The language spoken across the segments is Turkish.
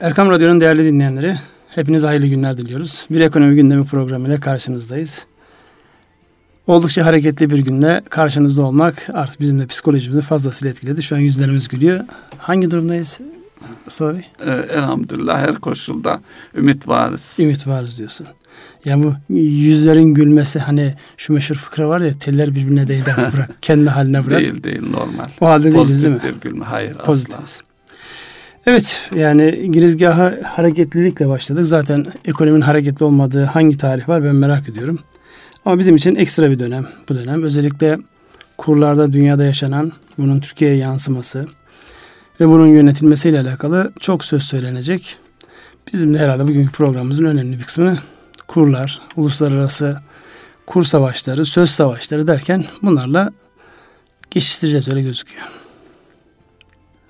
Erkam Radyo'nun değerli dinleyenleri, hepiniz hayırlı günler diliyoruz. Bir ekonomi gündemi programıyla karşınızdayız. Oldukça hareketli bir günde karşınızda olmak artık bizim de psikolojimizi fazlasıyla etkiledi. Şu an yüzlerimiz gülüyor. Hangi durumdayız Mustafa Bey? Ee, elhamdülillah her koşulda ümit varız. Ümit varız diyorsun. Yani bu yüzlerin gülmesi hani şu meşhur fıkra var ya teller birbirine değdi bırak. Kendi haline bırak. Değil değil normal. O halde değiliz değil mi? Pozitif bir gülme. Hayır Pozitifiz. asla. Evet yani girizgaha hareketlilikle başladık. Zaten ekonominin hareketli olmadığı hangi tarih var ben merak ediyorum. Ama bizim için ekstra bir dönem bu dönem. Özellikle kurlarda dünyada yaşanan bunun Türkiye'ye yansıması ve bunun yönetilmesiyle alakalı çok söz söylenecek. Bizim de herhalde bugünkü programımızın önemli bir kısmını kurlar, uluslararası kur savaşları, söz savaşları derken bunlarla geçiştireceğiz öyle gözüküyor.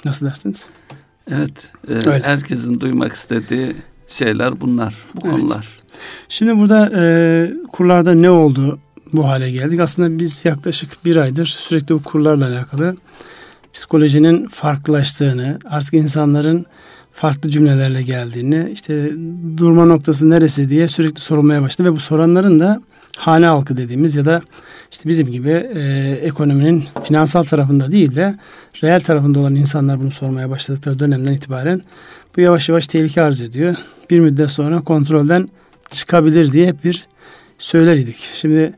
Nasıl dersiniz? Evet. e, Öyle. herkesin duymak istediği şeyler bunlar. Bu Evet. konular. Şimdi burada e, kurlarda ne oldu bu hale geldik? Aslında biz yaklaşık bir aydır sürekli bu kurlarla alakalı psikolojinin farklılaştığını, artık insanların farklı cümlelerle geldiğini, işte durma noktası neresi diye sürekli sorulmaya başladı ve bu soranların da hane halkı dediğimiz ya da işte bizim gibi e, ekonominin finansal tarafında değil de reel tarafında olan insanlar bunu sormaya başladıkları dönemden itibaren bu yavaş yavaş tehlike arz ediyor. Bir müddet sonra kontrolden çıkabilir diye hep bir söyler idik. Şimdi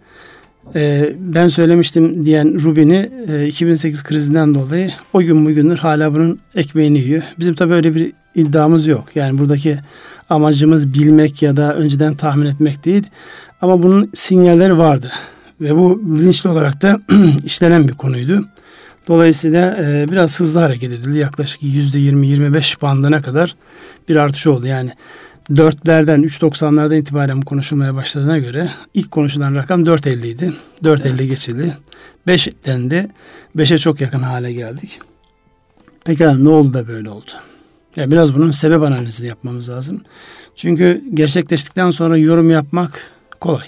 e, ben söylemiştim diyen Rubin'i e, 2008 krizinden dolayı o gün bugündür hala bunun ekmeğini yiyor. Bizim tabii öyle bir iddiamız yok. Yani buradaki amacımız bilmek ya da önceden tahmin etmek değil. Ama bunun sinyalleri vardı. Ve bu bilinçli olarak da işlenen bir konuydu. Dolayısıyla e, biraz hızlı hareket edildi. Yaklaşık %20-25 bandına kadar bir artış oldu. Yani 4'lerden 3.90'lardan itibaren bu konuşulmaya başladığına göre ilk konuşulan rakam 4.50 idi. 4.50 geçildi. 5 dendi. 5'e çok yakın hale geldik. Peki ne oldu da böyle oldu? Ya biraz bunun sebep analizini yapmamız lazım. Çünkü gerçekleştikten sonra yorum yapmak kolay.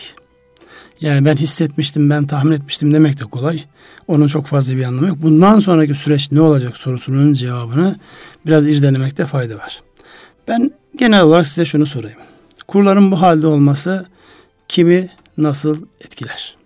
Yani ben hissetmiştim, ben tahmin etmiştim demek de kolay. Onun çok fazla bir anlamı yok. Bundan sonraki süreç ne olacak sorusunun cevabını biraz irdelemekte fayda var. Ben genel olarak size şunu sorayım. Kurların bu halde olması kimi nasıl etkiler?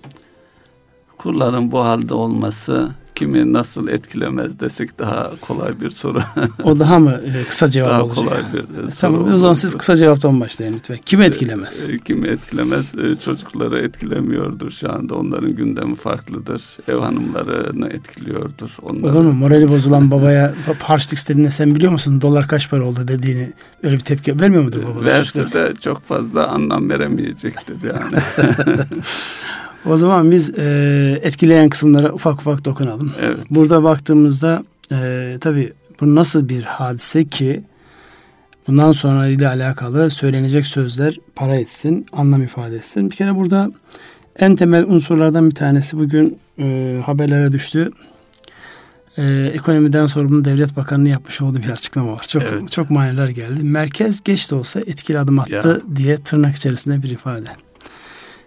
Kurların bu halde olması kimi nasıl etkilemez desek daha kolay bir soru. O daha mı e, kısa cevap daha olacak? kolay bir e, soru. Tamam o zaman siz kısa cevaptan başlayın lütfen. Kimi İşte, etkilemez? e, Kimi etkilemez? E, Çocukları etkilemiyordur şu anda. Onların gündemi farklıdır. Ev hanımlarını etkiliyordur. Onları, Olur mu? Morali bozulan babaya harçlık istediğinde sen biliyor musun dolar kaç para oldu dediğini öyle bir tepki vermiyor mudur baba? Verse de çok fazla anlam veremeyecektir yani. O zaman biz e, etkileyen kısımlara ufak ufak dokunalım. evet. Burada baktığımızda e, tabii bu nasıl bir hadise ki bundan sonra ile alakalı söylenecek sözler para etsin, anlam ifade etsin. Bir kere burada en temel unsurlardan bir tanesi bugün e, haberlere düştü. E, ekonomiden sorumlu devlet bakanlığı yapmış olduğu bir açıklama var. Çok Evet. çok maniler geldi. Merkez geç de olsa etkili adım attı diye tırnak içerisinde bir ifade.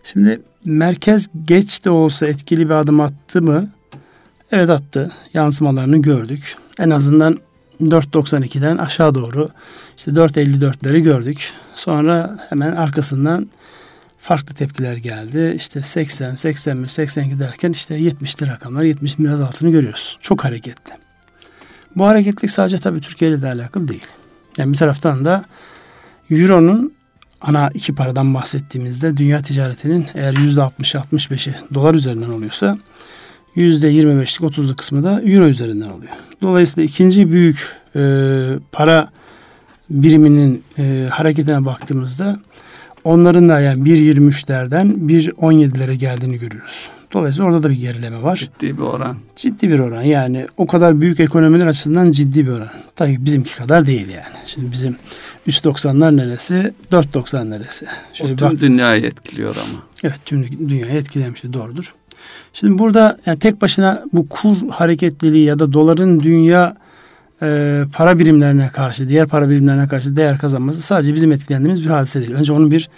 Şimdi merkez geç de olsa etkili bir adım attı mı? Evet attı. Yansımalarını gördük. En azından 4.92'den aşağı doğru işte 4.54'leri gördük. Sonra hemen arkasından farklı tepkiler geldi. İşte 80, 81, 82 derken işte 70'li rakamlar, 70'in biraz altını görüyoruz. Çok hareketli. Bu hareketlik sadece tabii Türkiye ile de alakalı değil. Yani bir taraftan da Euro'nun ana iki paradan bahsettiğimizde dünya ticaretinin eğer %60-65'i dolar üzerinden oluyorsa %25'lik 30'luk kısmı da euro üzerinden oluyor. Dolayısıyla ikinci büyük e, para biriminin e, hareketine baktığımızda onların da yani 1.23'lerden 1.17'lere geldiğini görüyoruz. Dolayısıyla orada da bir gerileme var. Ciddi bir oran. Ciddi bir oran yani o kadar büyük ekonomiler açısından ciddi bir oran. Tabii bizimki kadar değil yani. Şimdi bizim 3.90'lar neresi 4.90 neresi? o bir tüm baktığınız- dünyayı etkiliyor ama. Evet tüm dünyayı etkilemişti doğrudur. Şimdi burada yani tek başına bu kur hareketliliği ya da doların dünya e, para birimlerine karşı, diğer para birimlerine karşı değer kazanması sadece bizim etkilendiğimiz bir hadise değil. Önce onun bir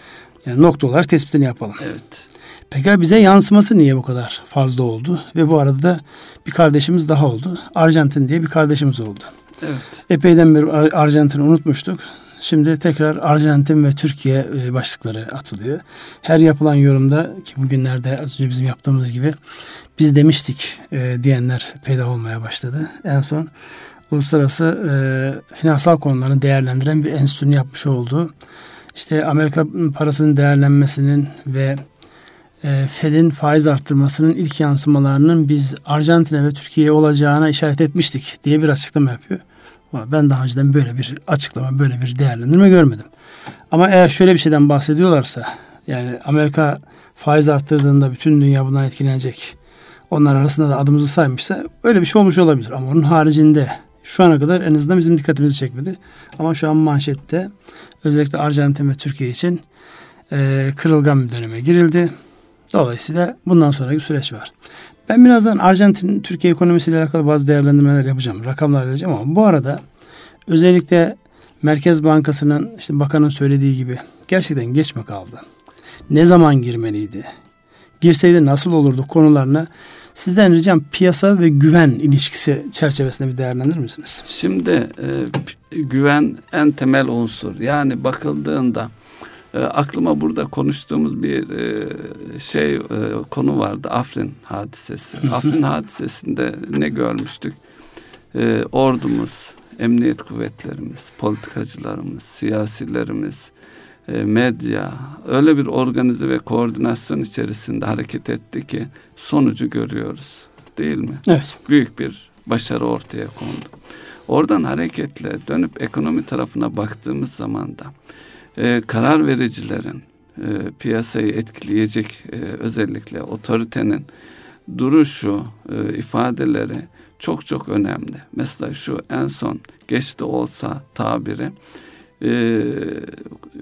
yani nokta olarak tespitini yapalım. Evet. Peki bize yansıması niye bu kadar fazla oldu? Ve bu arada da bir kardeşimiz daha oldu. Arjantin diye bir kardeşimiz oldu. Evet. Epeyden beri Arjantin'i unutmuştuk. Şimdi tekrar Arjantin ve Türkiye e, başlıkları atılıyor. Her yapılan yorumda ki bugünlerde az önce bizim yaptığımız gibi biz demiştik e, diyenler peydah olmaya başladı. En son uluslararası e, finansal konularını değerlendiren bir enstitünün yapmış olduğu işte Amerika parasının değerlenmesinin ve e, Fed'in faiz arttırmasının ilk yansımalarının biz Arjantin'e ve Türkiye'ye olacağına işaret etmiştik diye bir açıklama yapıyor. Ben daha önceden böyle bir açıklama, böyle bir değerlendirme görmedim. Ama eğer şöyle bir şeyden bahsediyorlarsa, yani Amerika faiz arttırdığında bütün dünya bundan etkilenecek. Onlar arasında da adımızı saymışsa öyle bir şey olmuş olabilir. Ama onun haricinde şu ana kadar en azından bizim dikkatimizi çekmedi. Ama şu an manşette özellikle Arjantin ve Türkiye için e, kırılgan bir döneme girildi. Dolayısıyla bundan sonraki süreç var. Ben birazdan Arjantin Türkiye ekonomisiyle alakalı bazı değerlendirmeler yapacağım. Rakamlar vereceğim ama bu arada özellikle Merkez Bankası'nın işte bakanın söylediği gibi gerçekten geç mi kaldı? Ne zaman girmeliydi? Girseydi nasıl olurdu konularına sizden ricam piyasa ve güven ilişkisi çerçevesinde bir değerlendirir misiniz? Şimdi e, güven en temel unsur. Yani bakıldığında e, aklıma burada konuştuğumuz bir e, şey e, konu vardı. Afrin hadisesi. Afrin hadisesinde ne görmüştük? E, ordumuz, emniyet kuvvetlerimiz, politikacılarımız, siyasilerimiz, e, medya öyle bir organize ve koordinasyon içerisinde hareket etti ki sonucu görüyoruz. Değil mi? Evet. Büyük bir başarı ortaya kondu. Oradan hareketle dönüp ekonomi tarafına baktığımız zaman da e, karar vericilerin e, piyasayı etkileyecek e, özellikle otoritenin duruşu, e, ifadeleri çok çok önemli. Mesela şu en son geçti olsa tabiri e,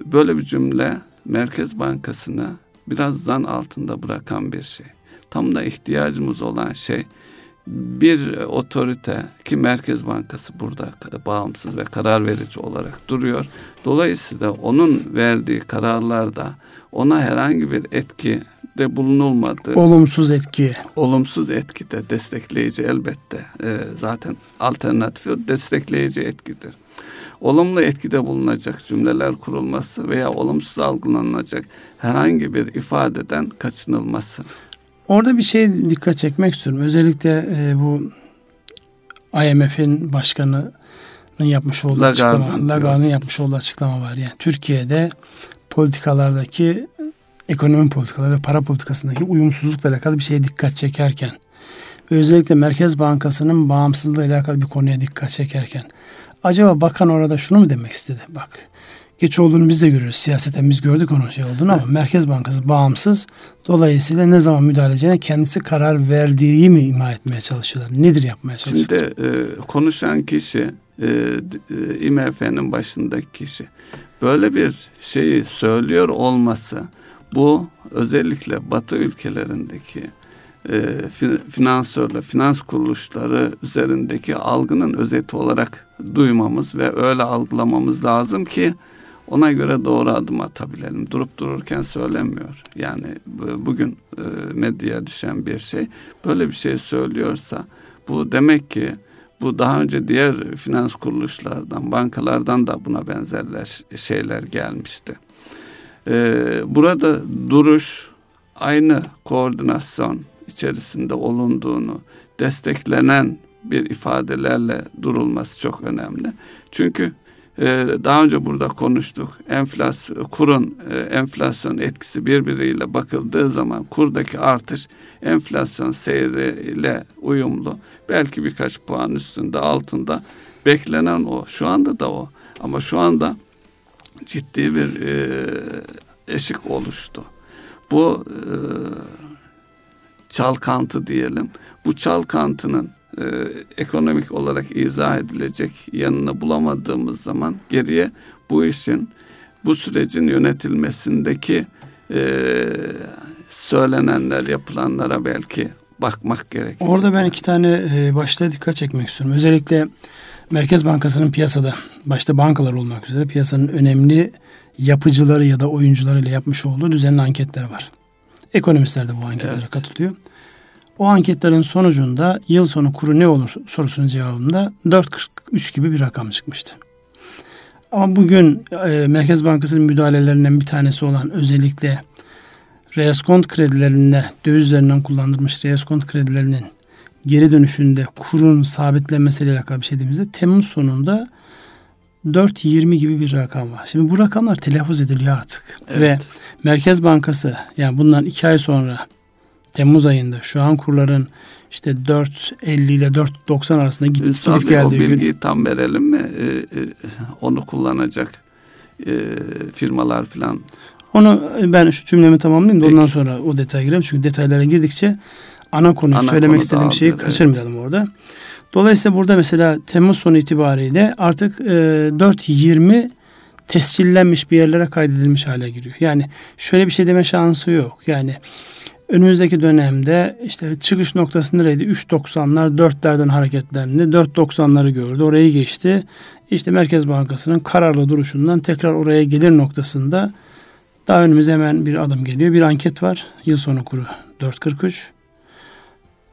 böyle bir cümle Merkez Bankası'nı biraz zan altında bırakan bir şey. Tam da ihtiyacımız olan şey bir otorite ki Merkez Bankası burada bağımsız ve karar verici olarak duruyor. Dolayısıyla onun verdiği kararlarda ona herhangi bir etki de bulunulmadı. Olumsuz etki. Olumsuz etki de destekleyici elbette. Ee, zaten alternatifi destekleyici etkidir. Olumlu etkide bulunacak cümleler kurulması veya olumsuz algılanacak herhangi bir ifadeden kaçınılması. Orada bir şey dikkat çekmek istiyorum. Özellikle e, bu IMF'in başkanının yapmış olduğu Lagarde açıklama, Lagarde'ın yapmış olduğu açıklama var. Yani Türkiye'de politikalardaki ekonomi politikaları ve para politikasındaki uyumsuzlukla alakalı bir şeye dikkat çekerken ve özellikle Merkez Bankası'nın bağımsızlığı ile alakalı bir konuya dikkat çekerken acaba bakan orada şunu mu demek istedi? Bak geç olduğunu biz de görüyoruz. Siyaseten biz gördük onun şey olduğunu ama Merkez Bankası bağımsız. Dolayısıyla ne zaman müdahale edeceğine kendisi karar verdiği mi ima etmeye çalışıyorlar? Nedir yapmaya çalışıyorlar? Şimdi e, konuşan kişi e, e, IMF'nin başındaki kişi böyle bir şeyi söylüyor olması bu özellikle Batı ülkelerindeki e, finansörle, finans kuruluşları üzerindeki algının özeti olarak duymamız ve öyle algılamamız lazım ki ona göre doğru adım atabilelim. Durup dururken söylemiyor. Yani bugün e, medyaya düşen bir şey böyle bir şey söylüyorsa bu demek ki bu daha önce diğer finans kuruluşlardan, bankalardan da buna benzerler şeyler gelmişti. Ee, burada duruş aynı koordinasyon içerisinde olunduğunu, desteklenen bir ifadelerle durulması çok önemli. Çünkü daha önce burada konuştuk. Enflasyon, kurun e, enflasyon etkisi birbiriyle bakıldığı zaman kurdaki artış enflasyon seyriyle uyumlu. Belki birkaç puan üstünde altında beklenen o. Şu anda da o. Ama şu anda ciddi bir e, eşik oluştu. Bu e, çalkantı diyelim. Bu çalkantının e, ekonomik olarak izah edilecek yanını bulamadığımız zaman geriye bu işin bu sürecin yönetilmesindeki e, söylenenler yapılanlara belki bakmak gerekecek. Orada ben iki tane e, başta dikkat çekmek istiyorum. Özellikle Merkez Bankası'nın piyasada başta bankalar olmak üzere piyasanın önemli yapıcıları ya da oyuncularıyla yapmış olduğu düzenli anketler var. Ekonomistler de bu anketlere evet. katılıyor. O anketlerin sonucunda yıl sonu kuru ne olur sorusunun cevabında 4.43 gibi bir rakam çıkmıştı. Ama bugün e, Merkez Bankası'nın müdahalelerinden bir tanesi olan özellikle reeskont kredilerinde döviz üzerinden kullandırmış reeskont kredilerinin geri dönüşünde kurun sabitlenmesiyle alakalı bir şey dediğimizde Temmuz sonunda 4.20 gibi bir rakam var. Şimdi bu rakamlar telaffuz ediliyor artık. Evet. Ve Merkez Bankası yani bundan iki ay sonra Temmuz ayında şu an kurların işte 4.50 ile 4.90 arasında gidip, Ünsal gidip geldiği gün. O bilgiyi tam verelim mi? Ee, e, onu kullanacak e, firmalar falan. Onu ben şu cümlemi tamamlayayım da Peki. ondan sonra o detaya girelim. Çünkü detaylara girdikçe ana konuyu ana söylemek konu istediğim şeyi evet. kaçırmayalım orada. Dolayısıyla burada mesela Temmuz sonu itibariyle artık e, 4.20 tescillenmiş bir yerlere kaydedilmiş hale giriyor. Yani şöyle bir şey deme şansı yok. Yani önümüzdeki dönemde işte çıkış noktası nereydi? 3.90'lar 4'lerden hareketlendi. 4.90'ları gördü. Orayı geçti. İşte Merkez Bankası'nın kararlı duruşundan tekrar oraya gelir noktasında daha önümüze hemen bir adım geliyor. Bir anket var. Yıl sonu kuru 4.43.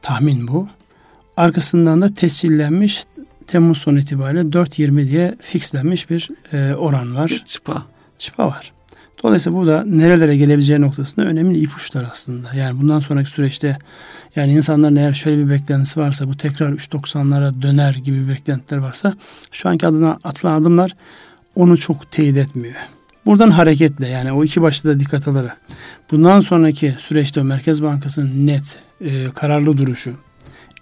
Tahmin bu. Arkasından da tescillenmiş Temmuz sonu itibariyle 4.20 diye fixlenmiş bir e, oran var. Çıpa. Çıpa var. Dolayısıyla bu da nerelere gelebileceği noktasında önemli ipuçları aslında. Yani bundan sonraki süreçte yani insanların eğer şöyle bir beklentisi varsa bu tekrar 3.90'lara döner gibi beklentiler varsa şu anki adına atılan adımlar onu çok teyit etmiyor. Buradan hareketle yani o iki başta da dikkat alarak bundan sonraki süreçte Merkez Bankası'nın net e, kararlı duruşu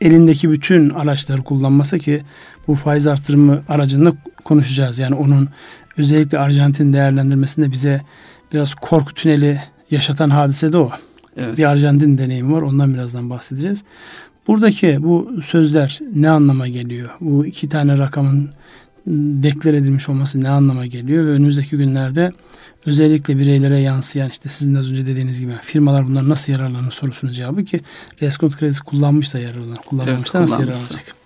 elindeki bütün araçları kullanması ki bu faiz artırımı aracında konuşacağız. Yani onun özellikle Arjantin değerlendirmesinde bize biraz korku tüneli yaşatan hadise de o. Evet. Bir Arjantin deneyimi var. Ondan birazdan bahsedeceğiz. Buradaki bu sözler ne anlama geliyor? Bu iki tane rakamın deklar edilmiş olması ne anlama geliyor ve önümüzdeki günlerde özellikle bireylere yansıyan işte sizin az önce dediğiniz gibi firmalar bunlar nasıl yararlanır sorusunun cevabı ki reskont kredisi kullanmışsa yararlanır, kullanmamışsa evet, nasıl yararlanacak?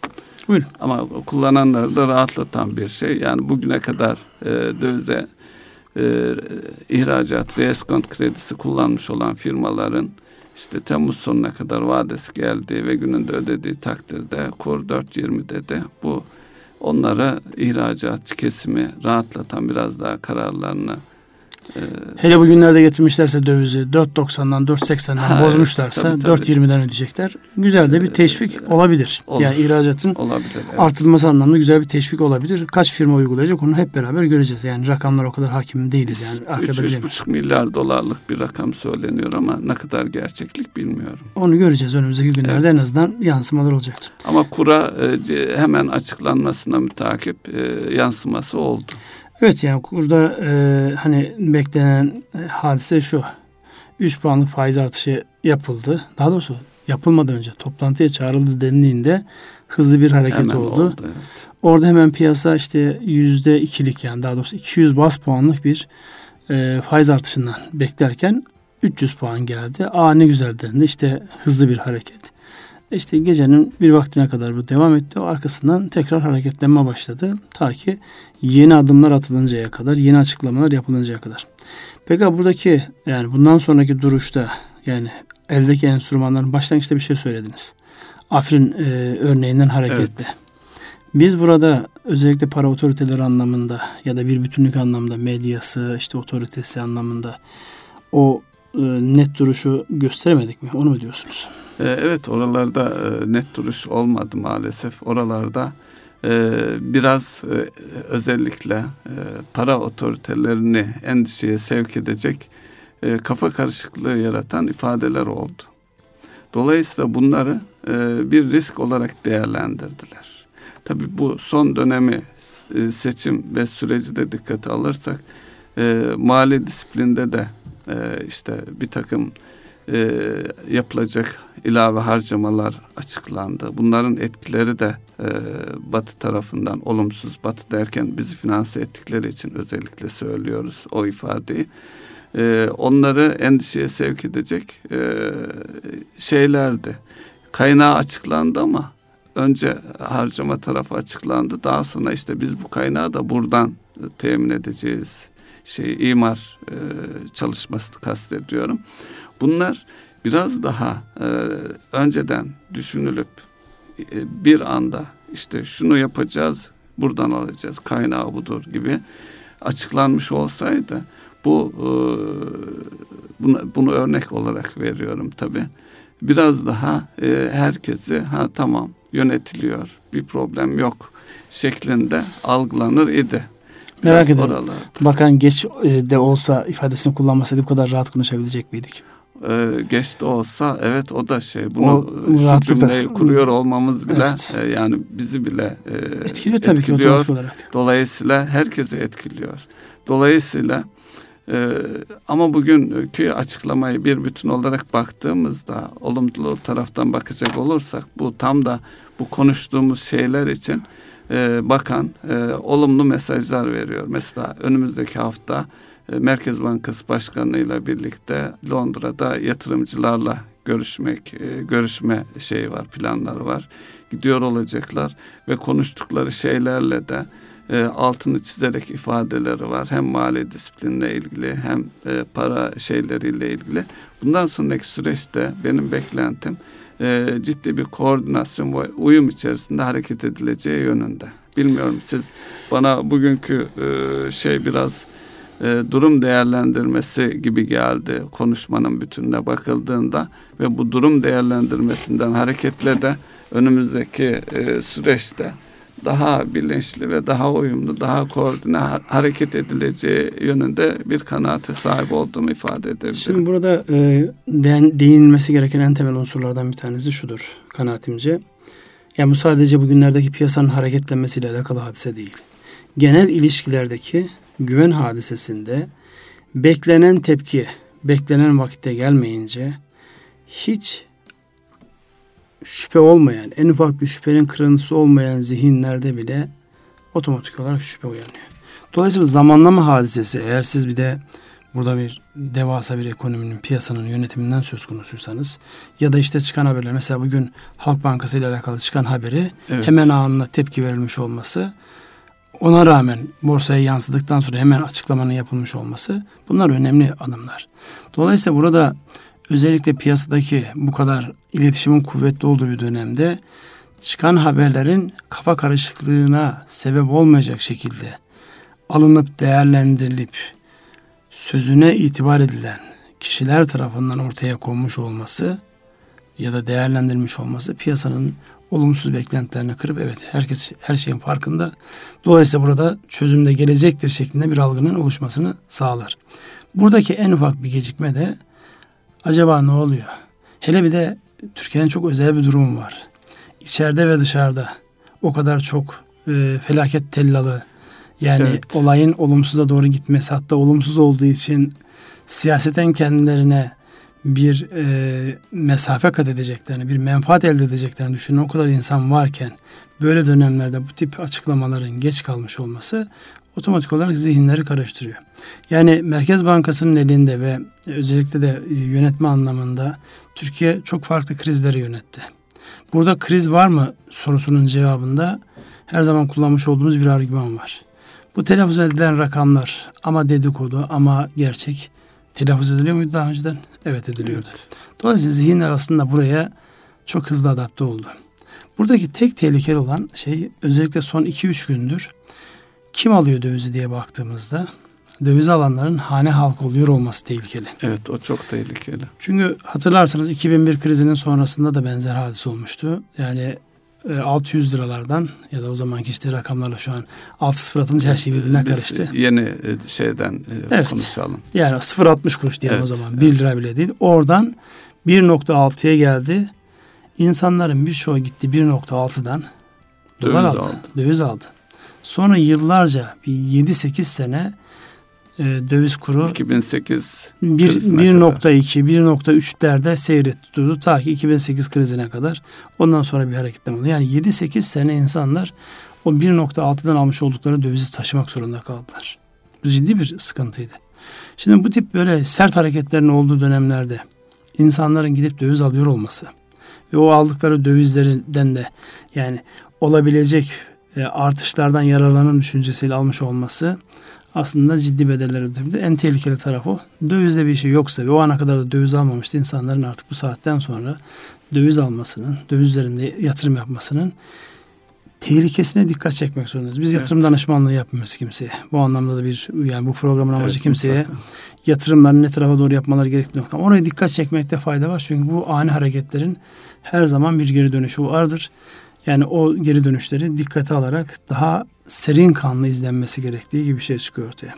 Buyurun. Ama kullananları da rahatlatan bir şey. Yani bugüne kadar e, dövize e, ihracat, reskont kredisi kullanmış olan firmaların işte Temmuz sonuna kadar vadesi geldiği ve gününde ödediği takdirde kur 4.20 dedi. Bu onlara ihracatçı kesimi rahatlatan biraz daha kararlarını ee, Hele bugünlerde getirmişlerse dövizi 4.90'dan 4.80'den bozmuşlarsa evet, 4.20'den ödeyecekler. Güzel de bir ee, teşvik ee, olabilir. Olur. Yani ihracatın olabilir, evet. artılması anlamında güzel bir teşvik olabilir. Kaç firma uygulayacak onu hep beraber göreceğiz. Yani rakamlar o kadar hakim değiliz yani. Arkada 3,5 milyar dolarlık bir rakam söyleniyor ama ne kadar gerçeklik bilmiyorum. Onu göreceğiz önümüzdeki günlerde evet. en azından yansımalar olacaktır. Ama kura e, hemen açıklanmasına mütakip e, yansıması oldu. Evet yani burada e, hani beklenen e, hadise şu. 3 puanlık faiz artışı yapıldı. Daha doğrusu yapılmadan önce toplantıya çağrıldı denildiğinde hızlı bir hareket hemen oldu. oldu evet. Orada hemen piyasa işte yüzde ikilik yani daha doğrusu 200 bas puanlık bir e, faiz artışından beklerken 300 puan geldi. Aa ne güzel dendi. İşte hızlı bir hareket. İşte gecenin bir vaktine kadar bu devam etti. O arkasından tekrar hareketlenme başladı. Ta ki yeni adımlar atılıncaya kadar, yeni açıklamalar yapılıncaya kadar. Peki buradaki yani bundan sonraki duruşta yani eldeki enstrümanların başlangıçta bir şey söylediniz. Afrin e, örneğinden hareketle. Evet. Biz burada özellikle para otoriteleri anlamında ya da bir bütünlük anlamda medyası, işte otoritesi anlamında o net duruşu gösteremedik mi? Onu mu diyorsunuz? E, evet oralarda e, net duruş olmadı maalesef. Oralarda biraz özellikle para otoritelerini endişeye sevk edecek kafa karışıklığı yaratan ifadeler oldu. Dolayısıyla bunları bir risk olarak değerlendirdiler. Tabi bu son dönemi seçim ve süreci de dikkate alırsak mali disiplinde de e, işte bir takım e, yapılacak ilave harcamalar açıklandı. Bunların etkileri de e, Batı tarafından olumsuz. Batı derken bizi finanse ettikleri için özellikle söylüyoruz o ifadeyi. E, onları endişeye sevk edecek e, şeylerdi. Kaynağı açıklandı ama önce harcama tarafı açıklandı. Daha sonra işte biz bu kaynağı da buradan temin edeceğiz şey imar e, çalışmasını kastediyorum. Bunlar biraz daha e, önceden düşünülüp e, bir anda işte şunu yapacağız, buradan alacağız, kaynağı budur gibi açıklanmış olsaydı bu e, bunu, bunu örnek olarak veriyorum tabi. Biraz daha e, herkesi ha tamam yönetiliyor bir problem yok şeklinde algılanır idi. Merak ediyorum. Oralarda. Bakan geç e, de olsa ifadesini kullanmasaydı bu kadar rahat konuşabilecek miydik? Ee, geç de olsa evet o da şey bunu o, şu cümleyi kuruyor olmamız bile evet. e, yani bizi bile e, etkiliyor tabii etkiliyor. ki olarak. Dolayısıyla herkesi etkiliyor. Dolayısıyla e, ama bugünkü açıklamayı bir bütün olarak baktığımızda olumlu taraftan bakacak olursak bu tam da bu konuştuğumuz şeyler için e, bakan e, olumlu mesajlar veriyor. Mesela önümüzdeki hafta e, Merkez Bankası Başkanı ile birlikte Londra'da yatırımcılarla görüşmek, e, görüşme şeyi var, planları var. Gidiyor olacaklar ve konuştukları şeylerle de e, altını çizerek ifadeleri var. Hem mali disiplinle ilgili hem e, para şeyleriyle ilgili. Bundan sonraki süreçte benim beklentim e, ciddi bir koordinasyon ve uyum içerisinde hareket edileceği yönünde. Bilmiyorum siz bana bugünkü e, şey biraz e, durum değerlendirmesi gibi geldi konuşmanın bütününe bakıldığında ve bu durum değerlendirmesinden hareketle de önümüzdeki e, süreçte daha bilinçli ve daha uyumlu, daha koordine hareket edileceği yönünde bir kanaate sahip olduğumu ifade edebilirim. Şimdi burada e, değinilmesi gereken en temel unsurlardan bir tanesi şudur kanaatimce. Yani bu sadece bugünlerdeki piyasanın hareketlenmesiyle alakalı hadise değil. Genel ilişkilerdeki güven hadisesinde beklenen tepki beklenen vakitte gelmeyince hiç şüphe olmayan, en ufak bir şüphenin kırıntısı olmayan zihinlerde bile otomatik olarak şüphe uyanıyor. Dolayısıyla zamanlama hadisesi eğer siz bir de burada bir devasa bir ekonominin piyasanın yönetiminden söz konusuysanız ya da işte çıkan haberler mesela bugün Halk Bankası ile alakalı çıkan haberi evet. hemen anında tepki verilmiş olması ona rağmen borsaya yansıdıktan sonra hemen açıklamanın yapılmış olması bunlar önemli adımlar. Dolayısıyla burada özellikle piyasadaki bu kadar iletişimin kuvvetli olduğu bir dönemde çıkan haberlerin kafa karışıklığına sebep olmayacak şekilde alınıp değerlendirilip sözüne itibar edilen kişiler tarafından ortaya konmuş olması ya da değerlendirilmiş olması piyasanın olumsuz beklentilerini kırıp evet herkes her şeyin farkında. Dolayısıyla burada çözümde gelecektir şeklinde bir algının oluşmasını sağlar. Buradaki en ufak bir gecikme de acaba ne oluyor? Hele bir de Türkiye'nin çok özel bir durumu var. İçeride ve dışarıda o kadar çok e, felaket tellalı yani evet. olayın olumsuza doğru gitmesi hatta olumsuz olduğu için siyaseten kendilerine bir e, mesafe kat edeceklerini, bir menfaat elde edeceklerini düşünen o kadar insan varken böyle dönemlerde bu tip açıklamaların geç kalmış olması otomatik olarak zihinleri karıştırıyor. Yani Merkez Bankası'nın elinde ve özellikle de e, yönetme anlamında Türkiye çok farklı krizleri yönetti. Burada kriz var mı sorusunun cevabında her zaman kullanmış olduğumuz bir argüman var. Bu telaffuz edilen rakamlar ama dedikodu ama gerçek telaffuz ediliyor muydu daha önceden? Evet ediliyordu. Evet. Dolayısıyla zihinler aslında buraya çok hızlı adapte oldu. Buradaki tek tehlikeli olan şey özellikle son 2-3 gündür kim alıyor dövizi diye baktığımızda döviz alanların hane halk oluyor olması tehlikeli. Evet o çok tehlikeli. Çünkü hatırlarsanız 2001 krizinin sonrasında da benzer hadise olmuştu. Yani 600 e, liralardan ya da o zamanki işte rakamlarla şu an 6 sıfır atınca her şey birbirine karıştı. Yeni e, şeyden e, evet. konuşalım. Yani 0.60 kuruş diyelim evet, o zaman. 1 evet. lira bile değil. Oradan 1.6'ya geldi. İnsanların birçoğu gitti 1.6'dan dolar aldı. aldı. Döviz aldı. Sonra yıllarca bir 7-8 sene e, döviz kuru 2008 1.2 1.3'lerde seyretti ta ki 2008 krizine kadar. Ondan sonra bir hareketleme oldu. Yani 7-8 sene insanlar o 1.6'dan almış oldukları dövizi taşımak zorunda kaldılar. Bu ciddi bir sıkıntıydı. Şimdi bu tip böyle sert hareketlerin olduğu dönemlerde insanların gidip döviz alıyor olması ve o aldıkları dövizlerinden de yani olabilecek e, artışlardan yararlanan düşüncesiyle almış olması aslında ciddi bedeller ödeyebilir. En tehlikeli taraf o. Dövizde bir şey yoksa ve o ana kadar da döviz almamıştı insanların artık bu saatten sonra döviz almasının, döviz üzerinde yatırım yapmasının tehlikesine dikkat çekmek zorundayız. Biz evet. yatırım danışmanlığı yapmıyoruz kimseye. Bu anlamda da bir yani bu programın amacı evet, kimseye mutlaka. yatırımlarını ne tarafa doğru yapmaları gerektiği nokta. Oraya dikkat çekmekte fayda var. Çünkü bu ani hareketlerin her zaman bir geri dönüşü vardır. Yani o geri dönüşleri dikkate alarak daha serin kanlı izlenmesi gerektiği gibi bir şey çıkıyor ortaya.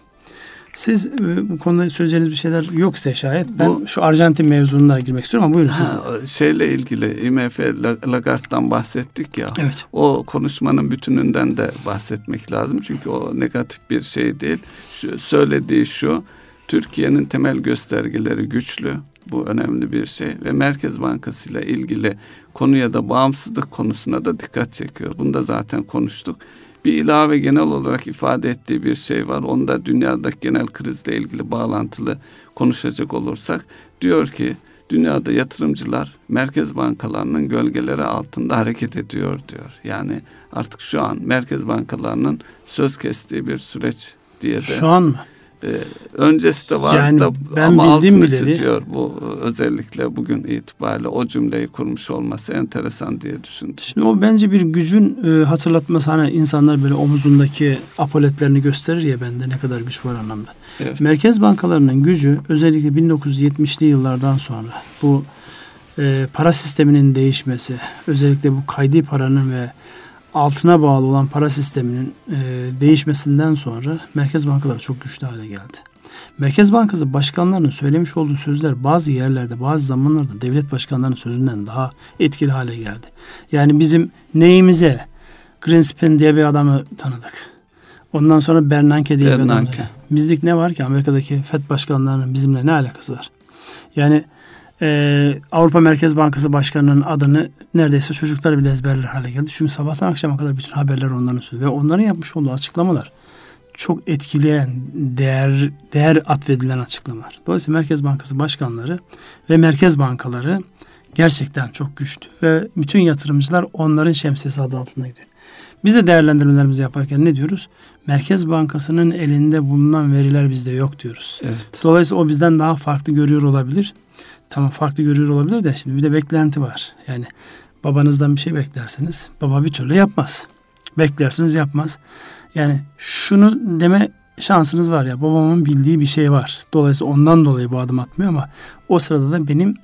Siz e, bu konuda söyleyeceğiniz bir şeyler yoksa şayet ben bu, şu Arjantin mevzuna girmek istiyorum ama buyurun siz. Şeyle ilgili IMF Lagarde'dan bahsettik ya. Evet. O konuşmanın bütününden de bahsetmek lazım. Çünkü o negatif bir şey değil. Şu, söylediği şu Türkiye'nin temel göstergeleri güçlü. Bu önemli bir şey ve Merkez Bankası ile ilgili konuya da bağımsızlık konusuna da dikkat çekiyor. Bunu da zaten konuştuk bir ilave genel olarak ifade ettiği bir şey var. Onda dünyadaki genel krizle ilgili bağlantılı konuşacak olursak diyor ki dünyada yatırımcılar merkez bankalarının gölgeleri altında hareket ediyor diyor. Yani artık şu an merkez bankalarının söz kestiği bir süreç diye de. Şu an mı? Ee, öncesi de vardı yani da ben ama altını bileli, çiziyor bu özellikle bugün itibariyle o cümleyi kurmuş olması enteresan diye düşündüm. Şimdi o bence bir gücün e, hatırlatması hani insanlar böyle omuzundaki apoletlerini gösterir ya bende ne kadar güç var anlamda. Evet. Merkez bankalarının gücü özellikle 1970'li yıllardan sonra bu e, para sisteminin değişmesi özellikle bu kaydi paranın ve altına bağlı olan para sisteminin e, değişmesinden sonra merkez bankaları çok güçlü hale geldi. Merkez Bankası başkanlarının söylemiş olduğu sözler bazı yerlerde, bazı zamanlarda devlet başkanlarının sözünden daha etkili hale geldi. Yani bizim neyimize Greenspan diye bir adamı tanıdık. Ondan sonra Bernanke diye Bernanke. bir adamı. Bizlik ne var ki Amerika'daki FED başkanlarının bizimle ne alakası var? Yani e, Avrupa Merkez Bankası Başkanı'nın adını neredeyse çocuklar bile ezberler hale geldi. Çünkü sabahtan akşama kadar bütün haberler onların söylüyor. Ve onların yapmış olduğu açıklamalar çok etkileyen, değer değer atfedilen açıklamalar. Dolayısıyla Merkez Bankası başkanları ve merkez bankaları gerçekten çok güçlü ve bütün yatırımcılar onların şemsiyesi adı altında gidiyor. Biz de değerlendirmelerimizi yaparken ne diyoruz? Merkez Bankası'nın elinde bulunan veriler bizde yok diyoruz. Evet. Dolayısıyla o bizden daha farklı görüyor olabilir. Tamam farklı görüyor olabilir de şimdi bir de beklenti var. Yani babanızdan bir şey beklerseniz baba bir türlü yapmaz. Beklersiniz yapmaz. Yani şunu deme şansınız var ya babamın bildiği bir şey var. Dolayısıyla ondan dolayı bu adım atmıyor ama o sırada da benim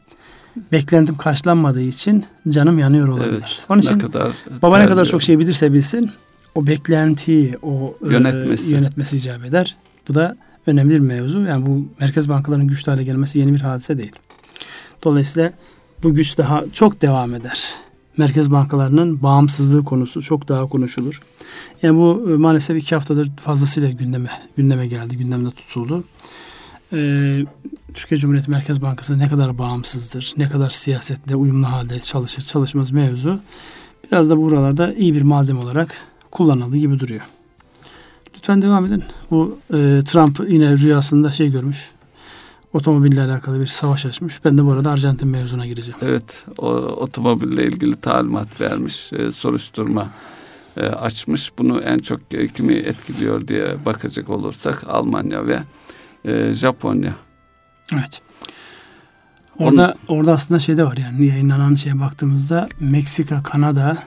beklentim karşılanmadığı için canım yanıyor olabilir. Evet, Onun için ne kadar baba ne kadar çok şey bilirse bilsin o beklentiyi o e, yönetmesi. E, yönetmesi icap eder. Bu da önemli bir mevzu. Yani bu merkez bankalarının güçlü hale gelmesi yeni bir hadise değil. Dolayısıyla bu güç daha çok devam eder. Merkez bankalarının bağımsızlığı konusu çok daha konuşulur. Yani bu e, maalesef iki haftadır fazlasıyla gündeme gündeme geldi, gündemde tutuldu. Ee, Türkiye Cumhuriyeti Merkez Bankası ne kadar bağımsızdır, ne kadar siyasetle uyumlu halde çalışır, çalışmaz mevzu biraz da buralarda iyi bir malzeme olarak kullanıldığı gibi duruyor. Lütfen devam edin. Bu e, Trump yine rüyasında şey görmüş otomobille alakalı bir savaş açmış. Ben de bu arada Arjantin mevzuna gireceğim. Evet, o otomobille ilgili talimat vermiş, e, soruşturma e, açmış. Bunu en çok e, kimi etkiliyor diye bakacak olursak Almanya ve e, Japonya. Evet. Orada Onun, orada aslında şey de var yani yayınlanan şeye baktığımızda Meksika, Kanada,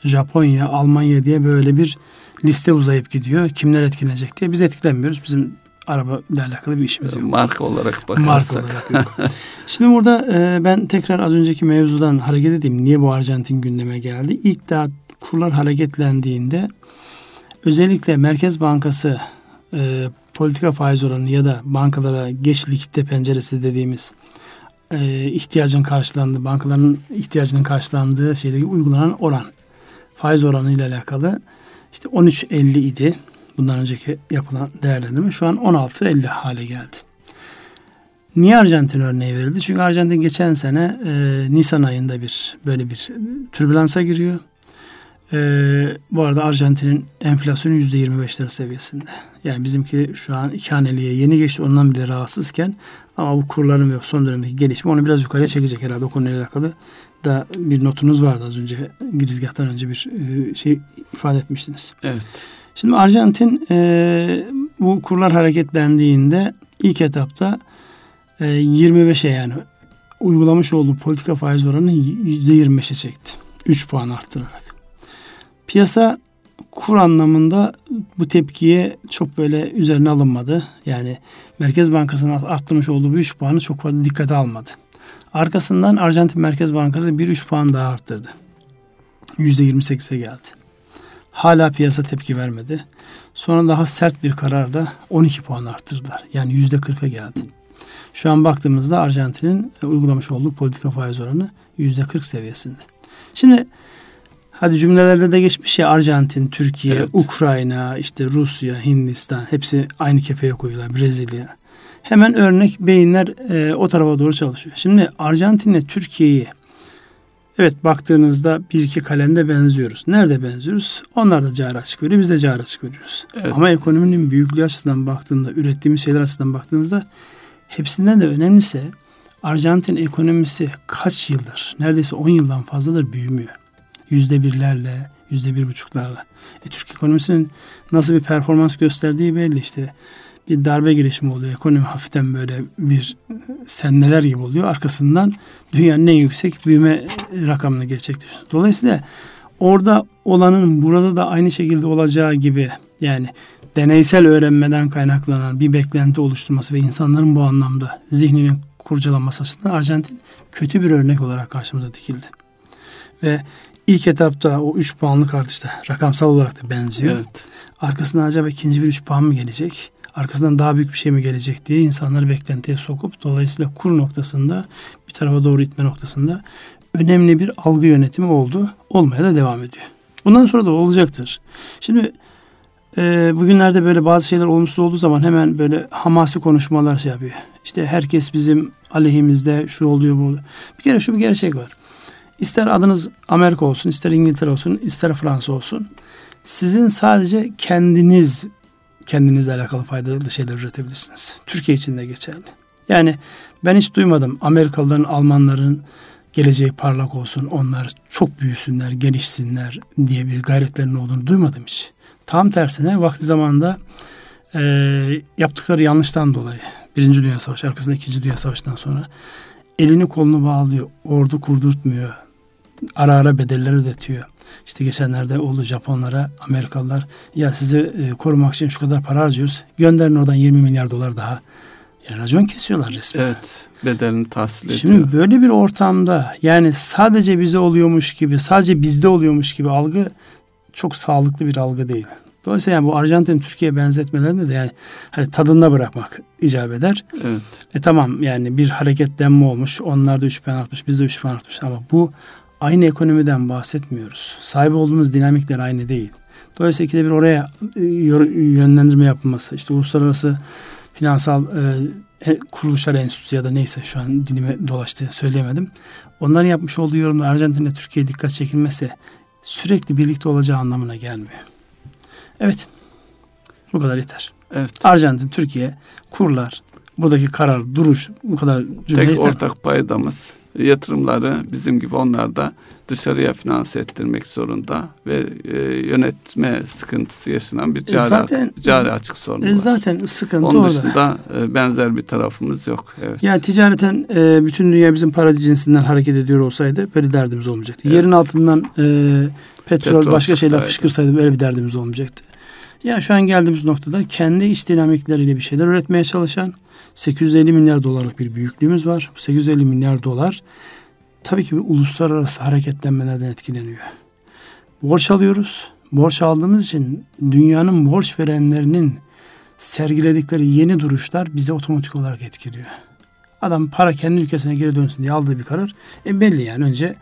Japonya, Almanya diye böyle bir liste uzayıp gidiyor. Kimler etkilenecek diye. Biz etkilenmiyoruz. Bizim araba ile alakalı bir işimiz yok. Marka olarak bakarsak. Marka olarak yok. Şimdi burada e, ben tekrar az önceki mevzudan hareket edeyim. Niye bu Arjantin gündeme geldi? İlk daha kurlar hareketlendiğinde özellikle Merkez Bankası e, politika faiz oranı ya da bankalara geç likitte penceresi dediğimiz e, ihtiyacın karşılandığı, bankaların ihtiyacının karşılandığı şeydeki uygulanan oran faiz oranı ile alakalı işte 13.50 idi bundan önceki yapılan değerlendirme şu an 16.50 hale geldi. Niye Arjantin örneği verildi? Çünkü Arjantin geçen sene e, Nisan ayında bir böyle bir türbülansa giriyor. E, bu arada Arjantin'in enflasyonu %25'ler seviyesinde. Yani bizimki şu an iki yeni geçti ondan bile rahatsızken ama bu kurların ve son dönemdeki gelişme onu biraz yukarıya çekecek herhalde o konuyla alakalı da bir notunuz vardı az önce girizgahtan önce bir e, şey ifade etmiştiniz. Evet. Şimdi Arjantin e, bu kurlar hareketlendiğinde ilk etapta e, 25'e yani uygulamış olduğu politika faiz oranını %25'e çekti. 3 puan arttırarak. Piyasa kur anlamında bu tepkiye çok böyle üzerine alınmadı. Yani Merkez Bankası'nın arttırmış olduğu bu 3 puanı çok fazla dikkate almadı. Arkasından Arjantin Merkez Bankası bir 3 puan daha arttırdı. %28'e geldi. Hala piyasa tepki vermedi. Sonra daha sert bir kararla 12 puan arttırdılar. Yani %40'a geldi. Şu an baktığımızda Arjantin'in uygulamış olduğu politika faiz oranı %40 seviyesinde. Şimdi hadi cümlelerde de geçmiş ya Arjantin, Türkiye, evet. Ukrayna, işte Rusya, Hindistan hepsi aynı kefeye koyuyorlar. Brezilya. Hemen örnek beyinler e, o tarafa doğru çalışıyor. Şimdi Arjantin'le Türkiye'yi Evet baktığınızda bir iki kalemde benziyoruz. Nerede benziyoruz? Onlar da cari açık veriyor, biz de cari açık veriyoruz. Evet. Ama ekonominin büyüklüğü açısından baktığında, ürettiğimiz şeyler açısından baktığımızda hepsinden de önemlisi Arjantin ekonomisi kaç yıldır, neredeyse 10 yıldan fazladır büyümüyor. Yüzde birlerle, yüzde bir buçuklarla. E, Türk ekonomisinin nasıl bir performans gösterdiği belli işte bir darbe girişimi oluyor. Ekonomi hafiften böyle bir senneler gibi oluyor. Arkasından dünyanın en yüksek büyüme rakamını gerçekleştiriyor. Dolayısıyla orada olanın burada da aynı şekilde olacağı gibi yani deneysel öğrenmeden kaynaklanan bir beklenti oluşturması ve insanların bu anlamda zihninin kurcalanması açısından Arjantin kötü bir örnek olarak karşımıza dikildi. Ve ilk etapta o 3 puanlık artışta rakamsal olarak da benziyor. Evet. Arkasından acaba ikinci bir 3 puan mı gelecek? Arkasından daha büyük bir şey mi gelecek diye insanları beklentiye sokup dolayısıyla kur noktasında bir tarafa doğru itme noktasında önemli bir algı yönetimi oldu. Olmaya da devam ediyor. Bundan sonra da olacaktır. Şimdi e, bugünlerde böyle bazı şeyler olumsuz olduğu zaman hemen böyle hamasi konuşmalar şey yapıyor. İşte herkes bizim aleyhimizde şu oluyor bu oluyor. Bir kere şu bir gerçek var. İster adınız Amerika olsun, ister İngiltere olsun, ister Fransa olsun. Sizin sadece kendiniz kendinizle alakalı faydalı şeyler üretebilirsiniz. Türkiye için de geçerli. Yani ben hiç duymadım Amerikalıların, Almanların geleceği parlak olsun, onlar çok büyüsünler, gelişsinler diye bir gayretlerinin olduğunu duymadım hiç. Tam tersine vakti zamanında e, yaptıkları yanlıştan dolayı Birinci Dünya Savaşı arkasında İkinci Dünya Savaşı'ndan sonra elini kolunu bağlıyor, ordu kurdurtmuyor, ara ara bedeller ödetiyor. İşte geçenlerde oldu Japonlara, Amerikalılar ya sizi e, korumak için şu kadar para harcıyoruz. Gönderin oradan 20 milyar dolar daha. Yani racon kesiyorlar resmen. Evet. Bedelini tahsil ediyor. Şimdi böyle bir ortamda yani sadece bize oluyormuş gibi, sadece bizde oluyormuş gibi algı çok sağlıklı bir algı değil. Dolayısıyla yani bu Arjantin Türkiye benzetmelerinde de yani hani tadında bırakmak icap eder. Evet. E tamam yani bir hareketlenme olmuş. Onlar da 3 puan artmış, biz de 3 puan artmış ama bu aynı ekonomiden bahsetmiyoruz. Sahip olduğumuz dinamikler aynı değil. Dolayısıyla ikide bir oraya e, yönlendirme yapılması, işte uluslararası finansal e, kuruluşlar enstitüsü ya da neyse şu an dilime dolaştı söyleyemedim. Onların yapmış olduğu yorumda Arjantin'de Türkiye'ye dikkat çekilmesi sürekli birlikte olacağı anlamına gelmiyor. Evet. Bu kadar yeter. Evet. Arjantin, Türkiye, kurlar, buradaki karar, duruş bu kadar cümle Tek yeter. ortak paydamız yatırımları bizim gibi onlar da dışarıya finanse ettirmek zorunda ve e, yönetme sıkıntısı yaşanan bir e, cari, zaten, cari açık sorunu e, var. Zaten sıkıntı Onun orada. dışında e, benzer bir tarafımız yok. Evet. Yani ticareten e, bütün dünya bizim para cinsinden hareket ediyor olsaydı böyle derdimiz olmayacaktı. Evet. Yerin altından e, petrol, petrol başka şeyler fışkırsaydı böyle bir derdimiz olmayacaktı. Ya şu an geldiğimiz noktada kendi iç dinamikleriyle bir şeyler üretmeye çalışan 850 milyar dolarlık bir büyüklüğümüz var. Bu 850 milyar dolar tabii ki bir uluslararası hareketlenmelerden etkileniyor. Borç alıyoruz. Borç aldığımız için dünyanın borç verenlerinin sergiledikleri yeni duruşlar bize otomatik olarak etkiliyor. Adam para kendi ülkesine geri dönsün diye aldığı bir karar. E belli yani önce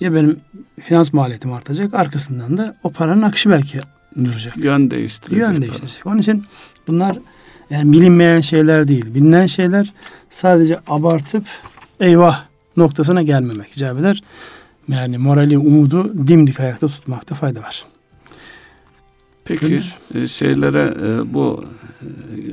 ya benim finans maliyetim artacak arkasından da o paranın akışı belki duracak. Yön değiştirecek. Yön değiştirecek. Onun için bunlar yani bilinmeyen şeyler değil. Bilinen şeyler sadece abartıp eyvah noktasına gelmemek icap eder. Yani morali, umudu dimdik ayakta tutmakta fayda var. Peki Gündüz. E, şeylere e, bu e,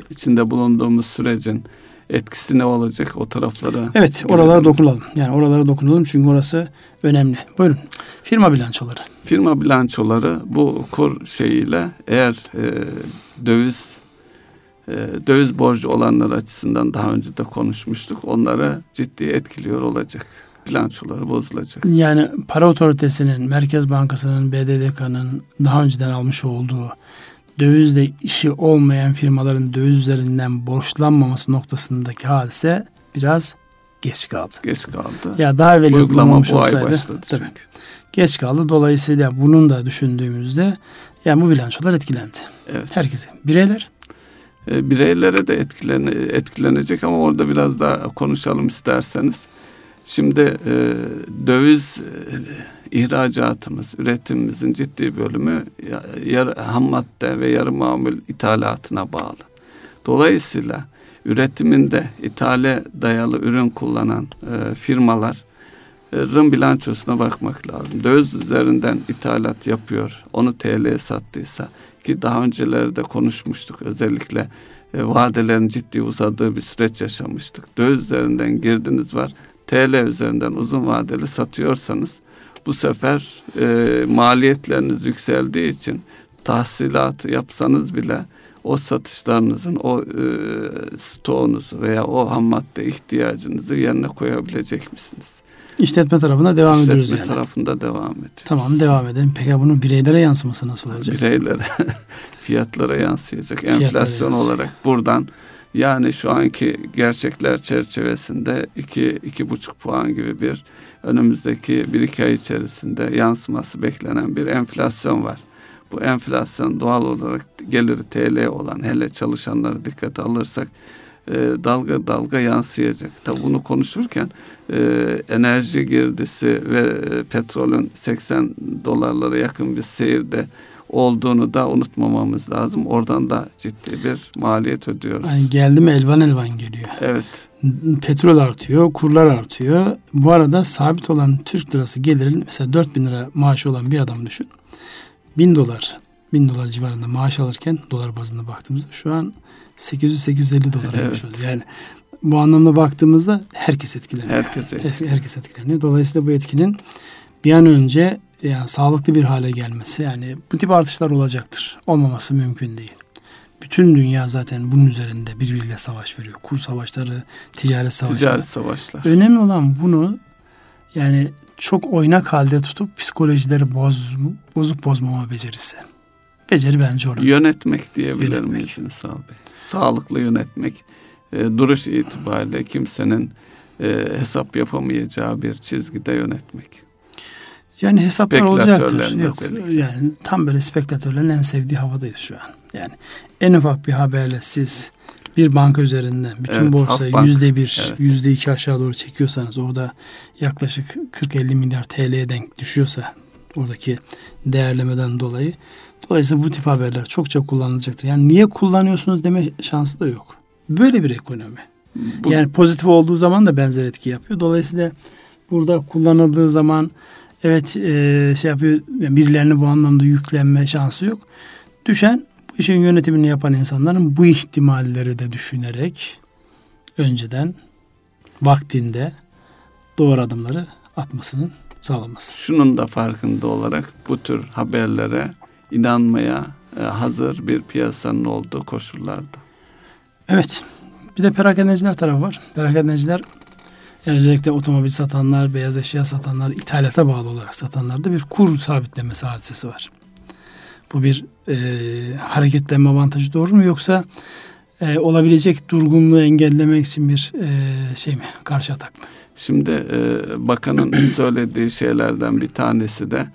içinde bulunduğumuz sürecin etkisi ne olacak o taraflara? Evet oralara dokunalım. Yani oralara dokunalım çünkü orası önemli. Buyurun. Firma bilançoları. Firma bilançoları bu kur şeyiyle eğer e, döviz e, döviz borcu olanlar açısından daha önce de konuşmuştuk. Onlara ciddi etkiliyor olacak. Bilançoları bozulacak. Yani para otoritesinin, Merkez Bankası'nın, BDDK'nın daha önceden almış olduğu dövizle işi olmayan firmaların döviz üzerinden borçlanmaması noktasındaki hadise biraz geç kaldı. Geç kaldı. Ya daha evvel uygulamamış olsaydı. Tabii, geç kaldı. Dolayısıyla bunun da düşündüğümüzde yani bu bilançolar etkilendi. Evet. Herkese. Bireyler E, bireylere de etkilene, etkilenecek ama orada biraz daha konuşalım isterseniz. Şimdi e, döviz e, ihracatımız, üretimimizin ciddi bölümü ya- yar, ham madde ve yarı mamul ithalatına bağlı. Dolayısıyla üretiminde ithale dayalı ürün kullanan e, firmalar Rın bilançosuna bakmak lazım. Döviz üzerinden ithalat yapıyor. Onu TL'ye sattıysa ki daha öncelerde konuşmuştuk. Özellikle e, vadelerin ciddi uzadığı bir süreç yaşamıştık. Döviz üzerinden girdiniz var. TL üzerinden uzun vadeli satıyorsanız bu sefer e, maliyetleriniz yükseldiği için tahsilatı yapsanız bile o satışlarınızın o e, stoğunuzu veya o ham madde ihtiyacınızı yerine koyabilecek misiniz? İşletme tarafına devam ediyoruz İşletme yani. tarafında devam ediyor. Tamam devam edelim. Peki bunun bireylere yansıması nasıl olacak? Bireylere, fiyatlara yansıyacak. Fiyatlara Enflasyon yansıyacak. olarak buradan yani şu anki gerçekler çerçevesinde iki, iki buçuk puan gibi bir önümüzdeki bir iki ay içerisinde yansıması beklenen bir enflasyon var. Bu enflasyon doğal olarak geliri TL olan hele çalışanları dikkate alırsak e, dalga dalga yansıyacak. Tabi bunu konuşurken e, enerji girdisi ve e, petrolün 80 dolarlara yakın bir seyirde olduğunu da unutmamamız lazım. Oradan da ciddi bir maliyet ödüyoruz. Yani geldi mi elvan elvan geliyor. Evet. Petrol artıyor, kurlar artıyor. Bu arada sabit olan Türk lirası gelirin mesela 4000 lira maaşı olan bir adam düşün. 1000 dolar, 1000 dolar civarında maaş alırken dolar bazında baktığımızda şu an 800-850 dolar Evet. yapıyoruz. Yani bu anlamda baktığımızda herkes etkileniyor. Herkes Her- Herkes etkileniyor. Dolayısıyla bu etkinin bir an önce yani sağlıklı bir hale gelmesi yani bu tip artışlar olacaktır. Olmaması mümkün değil. Bütün dünya zaten bunun üzerinde birbiriyle savaş veriyor. Kur savaşları, ticaret savaşları. Ticaret savaşlar. Önemli olan bunu yani çok oynak halde tutup psikolojileri boz, bozup bozmama becerisi. Beceri bence orada. Yönetmek diyebilir Yönetmek. miyiz Ünsal Bey? Sağlıklı yönetmek. E, duruş itibariyle kimsenin e, hesap yapamayacağı bir çizgide yönetmek. Yani hesaplar olacaktır. Yok, yani tam böyle spekülatörlerin en sevdiği havadayız şu an. Yani en ufak bir haberle siz bir banka üzerinden bütün Evet, borsayı yüzde bir, yüzde iki aşağı doğru çekiyorsanız orada yaklaşık 40-50 milyar TL'ye denk düşüyorsa oradaki değerlemeden dolayı dolayısıyla bu tip haberler çokça kullanılacaktır. Yani niye kullanıyorsunuz deme şansı da yok. Böyle bir ekonomi. Bu, Yani pozitif olduğu zaman da benzer etki yapıyor. Dolayısıyla burada kullanıldığı zaman evet e, şey yapıyor yani birilerine bu anlamda yüklenme şansı yok. Düşen bu işin yönetimini yapan insanların bu ihtimalleri de düşünerek önceden vaktinde doğru adımları atmasının sağlaması. şunun da farkında olarak bu tür haberlere inanmaya e, hazır bir piyasanın olduğu koşullarda. Evet. Bir de perakendeciler tarafı var. Perakendeciler yani özellikle otomobil satanlar, beyaz eşya satanlar, ithalata bağlı olarak satanlarda bir kur sabitlemesi hadisesi var. Bu bir e, hareketlenme avantajı doğru mu yoksa e, olabilecek durgunluğu engellemek için bir e, şey mi? Karşı atak mı? Şimdi e, bakanın söylediği şeylerden bir tanesi de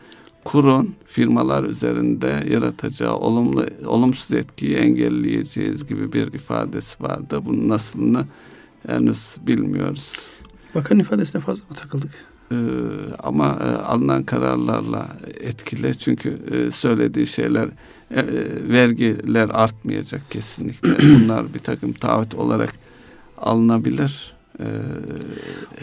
kurun firmalar üzerinde yaratacağı olumlu olumsuz etkiyi engelleyeceğiz gibi bir ifadesi vardı. Bunun nasılını henüz bilmiyoruz. Bakan ifadesine fazla mı takıldık? Ee, ama e, alınan kararlarla etkili çünkü e, söylediği şeyler e, e, vergiler artmayacak kesinlikle. Bunlar bir takım taahhüt olarak alınabilir. Ee,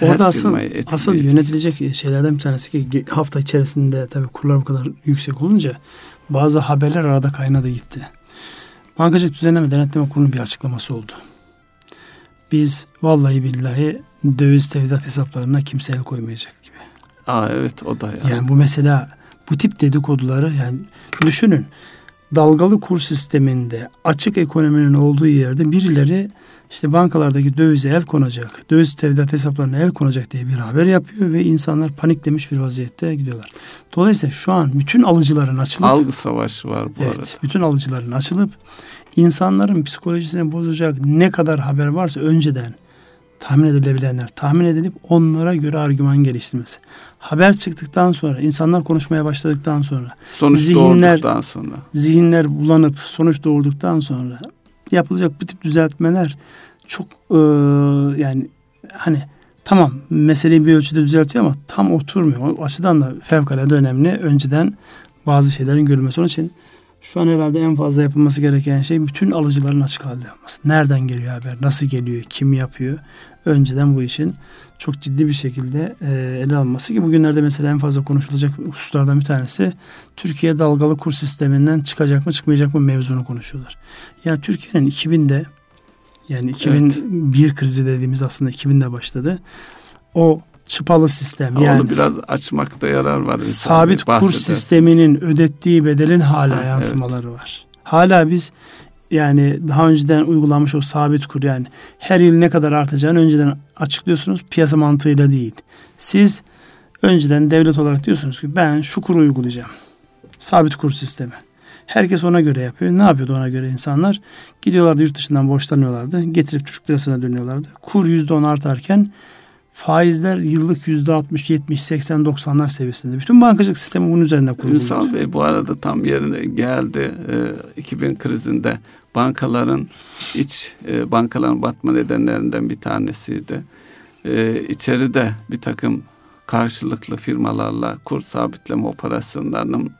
Orada asıl, asıl yönetilecek şeylerden bir tanesi ki hafta içerisinde tabii kurlar bu kadar yüksek olunca bazı haberler arada kaynadı gitti. Bankacılık Düzenleme Denetleme Kurulu'nun bir açıklaması oldu. Biz vallahi billahi döviz tevdiat hesaplarına kimse el koymayacak gibi. Aa, evet o da yani. Yani bu mesela bu tip dedikoduları yani düşünün dalgalı kur sisteminde açık ekonominin olduğu yerde birileri işte bankalardaki dövize el konacak, döviz tevdiat hesaplarına el konacak diye bir haber yapıyor ve insanlar paniklemiş bir vaziyette gidiyorlar. Dolayısıyla şu an bütün alıcıların açılıp algı savaşı var bu evet, arada. Bütün alıcıların açılıp insanların psikolojisini bozacak ne kadar haber varsa önceden tahmin edilebilenler tahmin edilip onlara göre argüman geliştirmesi. Haber çıktıktan sonra, insanlar konuşmaya başladıktan sonra, sonuç zihinler, doğurduktan sonra, zihinler bulanıp sonuç doğurduktan sonra yapılacak bu tip düzeltmeler çok e, yani hani tamam meseleyi bir ölçüde düzeltiyor ama tam oturmuyor. O açıdan da fevkalade önemli. Önceden bazı şeylerin görülmesi. Onun için şu an herhalde en fazla yapılması gereken şey bütün alıcıların açık halde yapması. Nereden geliyor haber, nasıl geliyor, kim yapıyor? Önceden bu işin çok ciddi bir şekilde e, ele alınması ki bugünlerde mesela en fazla konuşulacak hususlardan bir tanesi Türkiye dalgalı kur sisteminden çıkacak mı çıkmayacak mı mevzunu konuşuyorlar. Yani Türkiye'nin 2000'de yani 2001 evet. krizi dediğimiz aslında 2000'de başladı. O çıpalı sistem ha, yani onu biraz açmakta yarar var. Sabit kur sisteminin ödettiği bedelin hala ha, yansımaları evet. var. Hala biz yani daha önceden uygulanmış o sabit kur yani her yıl ne kadar artacağını önceden açıklıyorsunuz piyasa mantığıyla değil. Siz önceden devlet olarak diyorsunuz ki ben şu kuru uygulayacağım. Sabit kur sistemi. Herkes ona göre yapıyor. Ne yapıyordu ona göre insanlar? Gidiyorlardı yurt dışından borçlanıyorlardı. Getirip Türk lirasına dönüyorlardı. Kur yüzde on artarken faizler yıllık yüzde 60, 70, 80, 90'lar seviyesinde. Bütün bankacılık sistemi bunun üzerinde kuruldu. Ünsal Bey bu arada tam yerine geldi. E, 2000 krizinde bankaların iç e, bankaların batma nedenlerinden bir tanesiydi. E, içeride bir takım karşılıklı firmalarla kur sabitleme operasyonlarının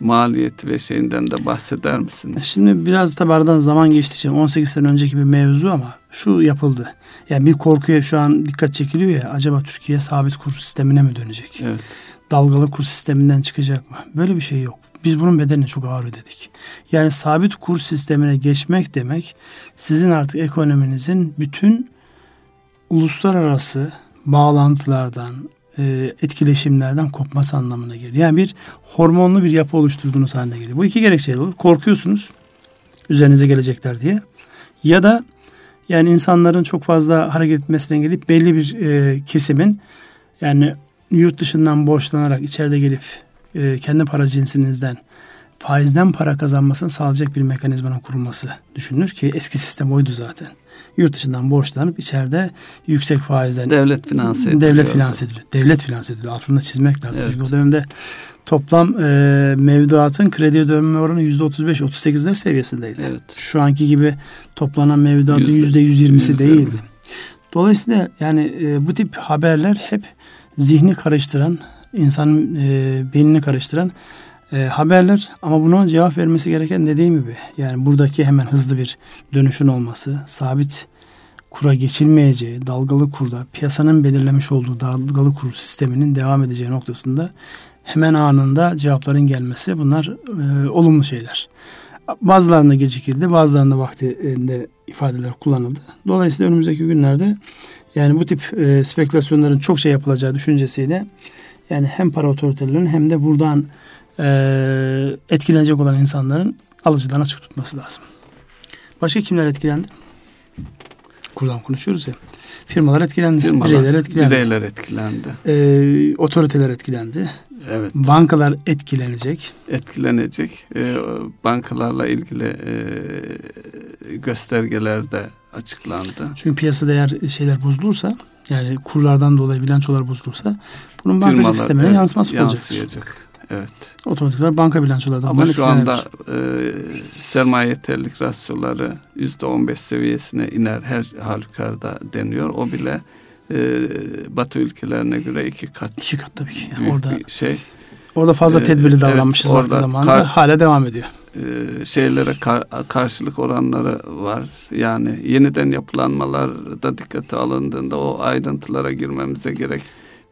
maliyeti ve şeyinden de bahseder misiniz? Şimdi biraz tabi aradan zaman geçti için 18 sene önceki bir mevzu ama şu yapıldı. Yani bir korkuya şu an dikkat çekiliyor ya acaba Türkiye sabit kur sistemine mi dönecek? Evet. Dalgalı kur sisteminden çıkacak mı? Böyle bir şey yok. Biz bunun bedelini çok ağır ödedik. Yani sabit kur sistemine geçmek demek sizin artık ekonominizin bütün uluslararası bağlantılardan, e, etkileşimlerden kopması anlamına geliyor. Yani bir hormonlu bir yapı oluşturduğunuz haline geliyor. Bu iki gerekçeyle olur. Korkuyorsunuz üzerinize gelecekler diye. Ya da yani insanların çok fazla hareket etmesine gelip belli bir e, kesimin yani yurt dışından borçlanarak içeride gelip e, kendi para cinsinizden faizden para kazanmasını sağlayacak bir mekanizmanın kurulması düşünülür ki eski sistem oydu zaten yurt dışından borçlanıp içeride yüksek faizden devlet finanse ediliyor. Devlet finanse ediliyor. Devlet finanse ediliyor. Altında çizmek lazım. Evet. Çünkü o dönemde toplam e, mevduatın kredi ödeme oranı yüzde 35-38'ler seviyesindeydi. Evet. Şu anki gibi toplanan mevduatın yüzde 120'si değildi. Dolayısıyla yani e, bu tip haberler hep zihni karıştıran, insanın e, beynini karıştıran e, haberler ama buna cevap vermesi gereken dediğim gibi yani buradaki hemen hızlı bir dönüşün olması, sabit kura geçilmeyeceği, dalgalı kurda piyasanın belirlemiş olduğu dalgalı kur sisteminin devam edeceği noktasında hemen anında cevapların gelmesi bunlar e, olumlu şeyler. Bazılarında gecikildi, bazılarında vaktinde ifadeler kullanıldı. Dolayısıyla önümüzdeki günlerde yani bu tip e, spekülasyonların çok şey yapılacağı düşüncesiyle yani hem para otoritelerinin hem de buradan e, etkilenecek olan insanların alıcıdan açık tutması lazım. Başka kimler etkilendi? Kurdan konuşuyoruz ya. Firmalar etkilendi. Firmalar, bireyler etkilendi. Bireyler etkilendi. E, otoriteler etkilendi. Evet. Bankalar etkilenecek. Etkilenecek. E, bankalarla ilgili e, göstergeler de açıklandı. Çünkü piyasada eğer şeyler bozulursa yani kurlardan dolayı bilançolar bozulursa bunun bankacılık sistemine evet, yansıması yansıyacak. Evet. Otomatik olarak banka bilançoları Ama şu anda e, sermaye yeterlilik rasyoları yüzde on beş seviyesine iner her halükarda deniyor. O bile e, Batı ülkelerine göre iki kat. İki kat tabii ki. Yani orada şey. Orada fazla e, tedbirli davranmışız evet, zamanında. Kar, hala devam ediyor. E, şeylere kar, karşılık oranları var. Yani yeniden yapılanmalar da dikkate alındığında o ayrıntılara girmemize gerek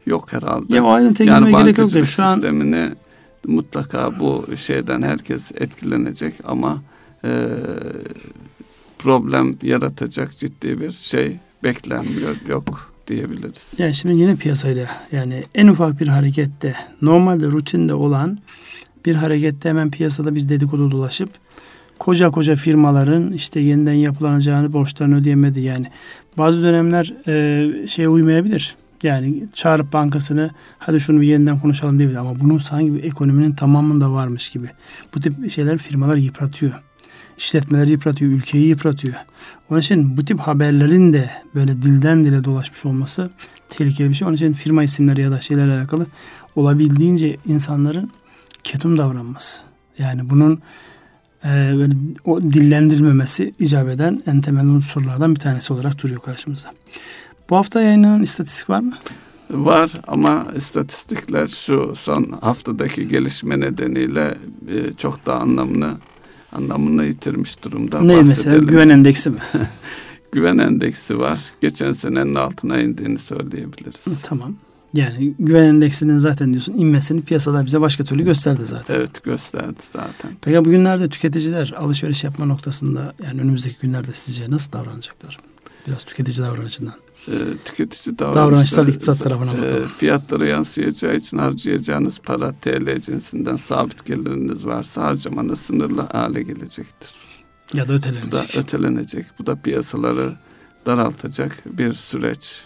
yok herhalde. Ya o ayrıntıya yani girmeye gerek yok. Şu an sistemini mutlaka bu şeyden herkes etkilenecek ama e, problem yaratacak ciddi bir şey beklenmiyor yok diyebiliriz. Yani şimdi yine piyasayla yani en ufak bir harekette normalde rutinde olan bir harekette hemen piyasada bir dedikodu dolaşıp koca koca firmaların işte yeniden yapılanacağını borçlarını ödeyemedi yani. Bazı dönemler e, şeye uymayabilir. Yani çağırıp bankasını hadi şunu bir yeniden konuşalım diyebilir ama bunun sanki ekonominin tamamında varmış gibi. Bu tip şeyler firmalar yıpratıyor. İşletmeleri yıpratıyor, ülkeyi yıpratıyor. Onun için bu tip haberlerin de böyle dilden dile dolaşmış olması tehlikeli bir şey. Onun için firma isimleri ya da şeylerle alakalı olabildiğince insanların ketum davranması. Yani bunun e, böyle o dillendirilmemesi icap eden en temel unsurlardan bir tanesi olarak duruyor karşımızda. Bu hafta yayınlanan istatistik var mı? Var ama istatistikler şu son haftadaki gelişme nedeniyle e, çok da anlamını anlamını yitirmiş durumda. Ne mesela güven endeksi mi? güven endeksi var. Geçen senenin altına indiğini söyleyebiliriz. Tamam. Yani güven endeksinin zaten diyorsun inmesini piyasada bize başka türlü gösterdi zaten. Evet gösterdi zaten. Peki bugünlerde tüketiciler alışveriş yapma noktasında yani önümüzdeki günlerde sizce nasıl davranacaklar? Biraz tüketici davranışından. E, tüketici davranışlar iktisat tarafına e, bakalım. E, fiyatlara yansıyacağı için harcayacağınız para TL cinsinden sabit geliriniz varsa harcamanız sınırlı hale gelecektir. Ya da ötelenecek. Bu da ötelenecek. Bu da piyasaları daraltacak bir süreç.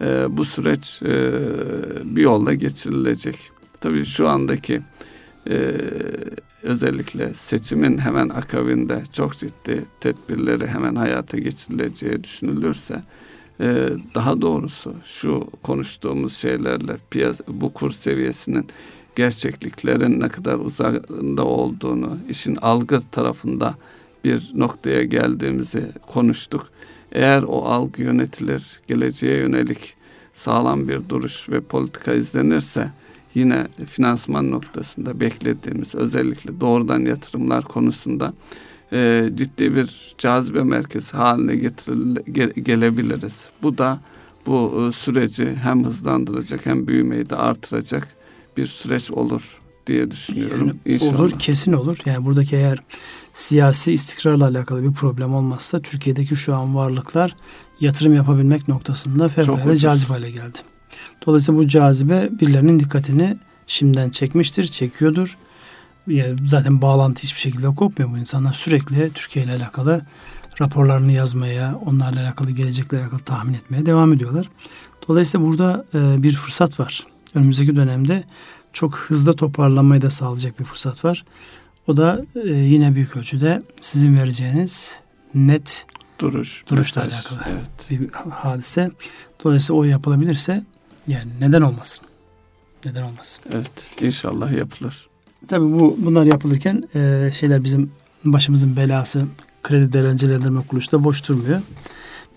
E, bu süreç e, bir yolla geçirilecek. Tabii şu andaki e, özellikle seçimin hemen akabinde çok ciddi tedbirleri hemen hayata geçirileceği düşünülürse e, daha doğrusu şu konuştuğumuz şeylerle piyasa, bu kur seviyesinin gerçekliklerin ne kadar uzakında olduğunu, işin algı tarafında bir noktaya geldiğimizi konuştuk. Eğer o algı yönetilir, geleceğe yönelik sağlam bir duruş ve politika izlenirse yine finansman noktasında beklediğimiz özellikle doğrudan yatırımlar konusunda e, ciddi bir cazibe merkezi haline getirile, ge, gelebiliriz. Bu da bu e, süreci hem hızlandıracak hem büyümeyi de artıracak bir süreç olur diye düşünüyorum. Yani İnşallah. Olur kesin olur. Yani buradaki eğer siyasi istikrarla alakalı bir problem olmazsa Türkiye'deki şu an varlıklar yatırım yapabilmek noktasında fevkalade cazip hale geldi. Dolayısıyla bu cazibe birilerinin dikkatini şimdiden çekmiştir, çekiyordur. Yani zaten bağlantı hiçbir şekilde kopmuyor bu insanlar. Sürekli Türkiye ile alakalı raporlarını yazmaya, onlarla alakalı gelecekle alakalı tahmin etmeye devam ediyorlar. Dolayısıyla burada e, bir fırsat var. Önümüzdeki dönemde çok hızlı toparlanmayı da sağlayacak bir fırsat var. O da e, yine büyük ölçüde sizin vereceğiniz net duruş duruşla mesaj, alakalı evet. bir hadise. Dolayısıyla o yapılabilirse yani neden olmasın? Neden olmasın? Evet, inşallah yapılır. Tabii bu bunlar yapılırken e, şeyler bizim başımızın belası kredi derecelendirme kuruluşu da boş durmuyor.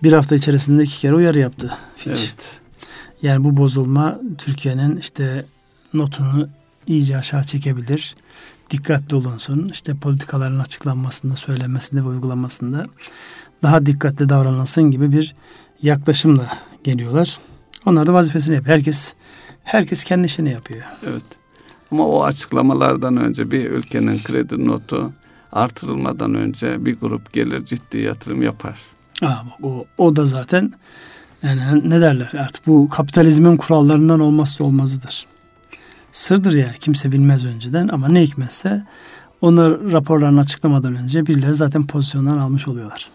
Bir hafta içerisinde iki kere uyarı yaptı Fitch. Evet. Yani bu bozulma Türkiye'nin işte notunu iyice aşağı çekebilir. Dikkatli olunsun. İşte politikaların açıklanmasında, söylenmesinde ve uygulamasında daha dikkatli davranılsın gibi bir yaklaşımla geliyorlar. Onlar da vazifesini yapıyor. Herkes herkes kendi işini yapıyor. Evet. Ama o açıklamalardan önce bir ülkenin kredi notu artırılmadan önce bir grup gelir ciddi yatırım yapar. Aa, bak, o, o da zaten yani ne derler artık bu kapitalizmin kurallarından olmazsa olmazıdır. Sırdır yani kimse bilmez önceden ama ne hikmetse onlar raporlarını açıklamadan önce birileri zaten pozisyonlar almış oluyorlar.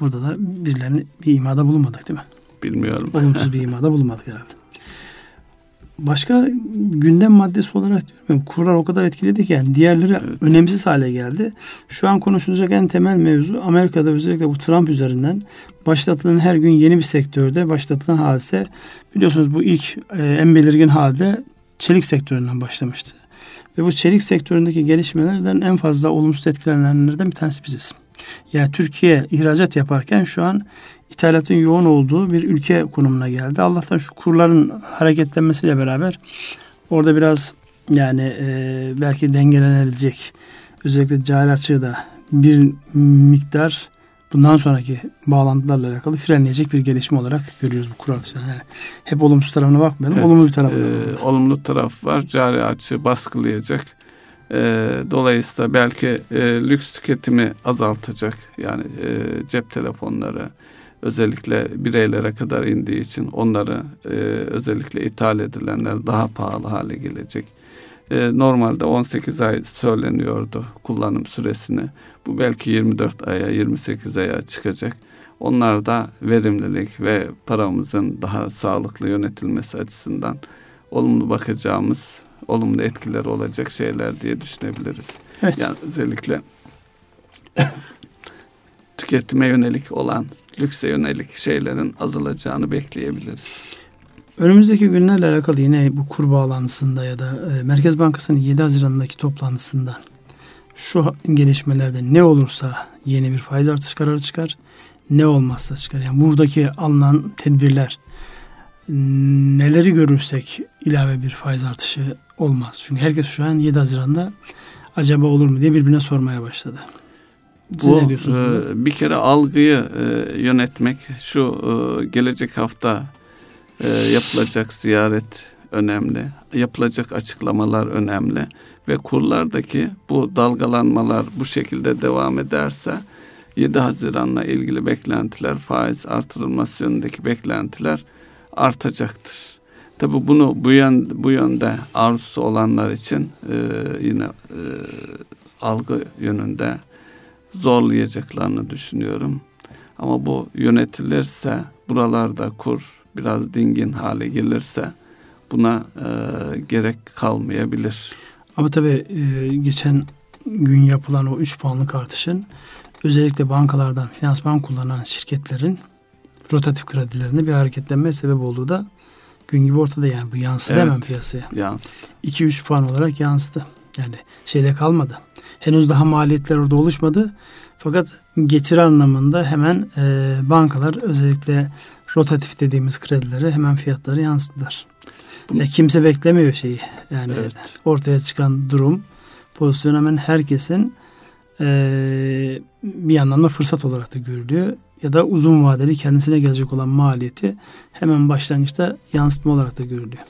Burada da birilerinin bir imada bulunmadık değil mi? Bilmiyorum. Olumsuz bir imada bulunmadık herhalde. Başka gündem maddesi olarak diyorum kurlar o kadar etkiledi ki yani diğerleri evet. önemsiz hale geldi. Şu an konuşulacak en temel mevzu Amerika'da özellikle bu Trump üzerinden başlatılan her gün yeni bir sektörde başlatılan hadise biliyorsunuz bu ilk e, en belirgin halde çelik sektöründen başlamıştı. Ve bu çelik sektöründeki gelişmelerden en fazla olumsuz etkilenenlerden bir tanesi biziz. Yani Türkiye ihracat yaparken şu an ithalatın yoğun olduğu bir ülke konumuna geldi. Allah'tan şu kurların hareketlenmesiyle beraber orada biraz yani e, belki dengelenebilecek özellikle cari açığı da bir miktar bundan sonraki bağlantılarla alakalı frenleyecek bir gelişme olarak görüyoruz bu kur artışlarını. Yani hep olumsuz tarafına bakmayalım. Evet, olumlu bir tarafı da e, Olumlu taraf var. Cari açığı baskılayacak. E, dolayısıyla belki e, lüks tüketimi azaltacak. Yani e, cep telefonları, özellikle bireylere kadar indiği için onları e, özellikle ithal edilenler daha pahalı hale gelecek. E, normalde 18 ay söyleniyordu kullanım süresini. Bu belki 24 aya 28 aya çıkacak. Onlar da verimlilik ve paramızın daha sağlıklı yönetilmesi açısından olumlu bakacağımız, olumlu etkiler olacak şeyler diye düşünebiliriz. Evet. Yani özellikle tüketime yönelik olan, lükse yönelik şeylerin azalacağını bekleyebiliriz. Önümüzdeki günlerle alakalı yine bu kur bağlantısında ya da e, Merkez Bankası'nın 7 Haziran'daki toplantısından şu gelişmelerde ne olursa yeni bir faiz artış kararı çıkar, ne olmazsa çıkar. Yani buradaki alınan tedbirler neleri görürsek ilave bir faiz artışı olmaz. Çünkü herkes şu an 7 Haziran'da acaba olur mu diye birbirine sormaya başladı. Siz Bu, ne diyorsunuz? E, bir kere algıyı e, yönetmek şu e, gelecek hafta e, yapılacak ziyaret önemli. Yapılacak açıklamalar önemli ve kurlardaki bu dalgalanmalar bu şekilde devam ederse 7 Haziran'la ilgili beklentiler, faiz artırılması yönündeki beklentiler artacaktır. Tabi bunu bu yön bu yönde arzusu olanlar için e, yine e, algı yönünde zorlayacaklarını düşünüyorum. Ama bu yönetilirse buralarda kur biraz dingin hale gelirse buna e, gerek kalmayabilir. Ama tabii e, geçen gün yapılan o 3 puanlık artışın özellikle bankalardan finansman kullanan şirketlerin rotatif kredilerinde bir hareketlenme sebep olduğu da gün gibi ortada yani bu yansıdı evet, hemen piyasaya. Yansıdı. 2-3 puan olarak yansıdı. Yani şeyde kalmadı. Henüz daha maliyetler orada oluşmadı. Fakat getiri anlamında hemen e, bankalar özellikle rotatif dediğimiz kredileri hemen fiyatları yansıttılar. Ya kimse beklemiyor şeyi. Yani evet. ortaya çıkan durum pozisyon hemen herkesin e, bir yandan da fırsat olarak da görülüyor. Ya da uzun vadeli kendisine gelecek olan maliyeti hemen başlangıçta yansıtma olarak da görülüyor.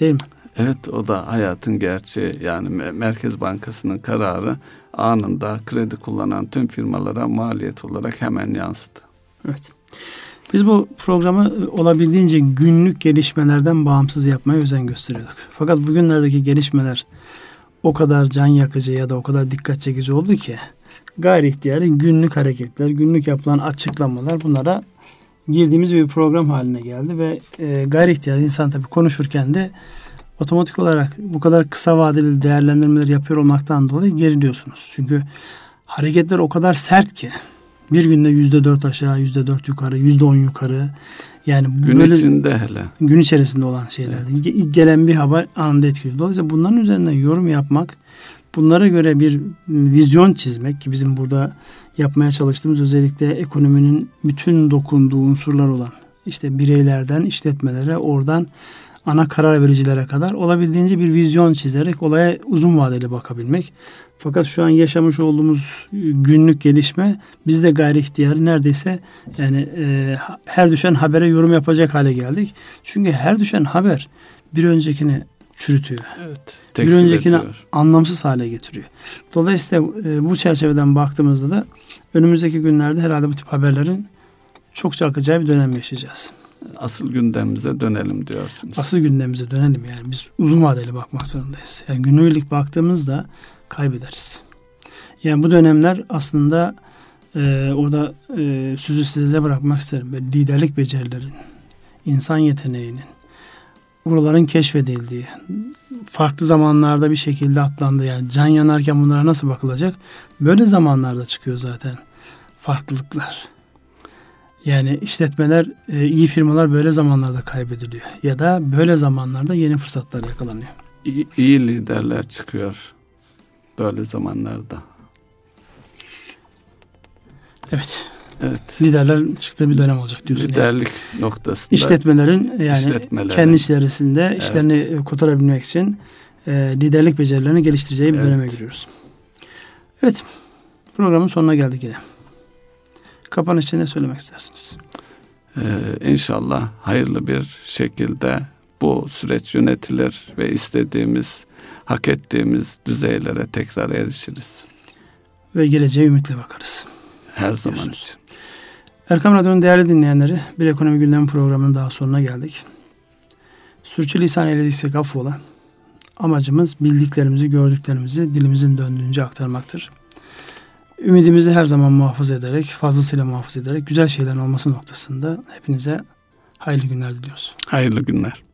Değil mi? Evet o da hayatın gerçeği yani Merkez Bankası'nın kararı anında kredi kullanan tüm firmalara maliyet olarak hemen yansıdı. Evet. Biz bu programı olabildiğince günlük gelişmelerden bağımsız yapmaya özen gösteriyorduk. Fakat bugünlerdeki gelişmeler o kadar can yakıcı ya da o kadar dikkat çekici oldu ki gayri ihtiyari günlük hareketler, günlük yapılan açıklamalar bunlara girdiğimiz bir program haline geldi ve e, gayri ihtiyari insan tabii konuşurken de otomatik olarak bu kadar kısa vadeli değerlendirmeler yapıyor olmaktan dolayı geriliyorsunuz. Çünkü hareketler o kadar sert ki bir günde yüzde dört aşağı, yüzde dört yukarı, yüzde on yukarı. Yani gün böyle, içinde hele. Gün içerisinde olan şeyler. Evet. Gelen bir haber anında etkiliyor. Dolayısıyla bunların üzerinden yorum yapmak, bunlara göre bir vizyon çizmek ki bizim burada yapmaya çalıştığımız özellikle ekonominin bütün dokunduğu unsurlar olan işte bireylerden işletmelere oradan ana karar vericilere kadar olabildiğince bir vizyon çizerek olaya uzun vadeli bakabilmek. Fakat şu an yaşamış olduğumuz günlük gelişme biz de gayri ihtiyarı neredeyse yani e, her düşen habere yorum yapacak hale geldik. Çünkü her düşen haber bir öncekini çürütüyor. Evet. Bir öncekini ediyor. anlamsız hale getiriyor. Dolayısıyla e, bu çerçeveden baktığımızda da önümüzdeki günlerde herhalde bu tip haberlerin çokça akacağı bir dönem yaşayacağız asıl gündemimize dönelim diyorsunuz. Asıl gündemimize dönelim yani biz uzun vadeli bakmak zorundayız. Yani günlük baktığımızda kaybederiz. Yani bu dönemler aslında e, orada e, sözü size bırakmak isterim. Liderlik becerilerin, insan yeteneğinin, buraların keşfedildiği, farklı zamanlarda bir şekilde atlandı. Yani can yanarken bunlara nasıl bakılacak? Böyle zamanlarda çıkıyor zaten farklılıklar. Yani işletmeler, e, iyi firmalar böyle zamanlarda kaybediliyor. Ya da böyle zamanlarda yeni fırsatlar yakalanıyor. İyi, iyi liderler çıkıyor böyle zamanlarda. Evet. Evet. Liderler çıktığı bir dönem olacak diyorsun. Liderlik yani. noktasında. İşletmelerin yani işletmelerin. kendi içerisinde evet. işlerini kurtarabilmek için e, liderlik becerilerini geliştireceği bir evet. döneme giriyoruz. Evet. Programın sonuna geldik yine. Kapanışta ne söylemek istersiniz? Ee, inşallah hayırlı bir şekilde bu süreç yönetilir ve istediğimiz, hak ettiğimiz düzeylere tekrar erişiriz. Ve geleceğe ümitle bakarız. Her zaman için. Erkam Radyo'nun değerli dinleyenleri bir ekonomi gündem programının daha sonuna geldik. Sürçülisan eylediysek affola. amacımız bildiklerimizi, gördüklerimizi dilimizin döndüğünce aktarmaktır. Ümidimizi her zaman muhafaza ederek, fazlasıyla muhafaza ederek güzel şeylerin olması noktasında hepinize hayırlı günler diliyoruz. Hayırlı günler.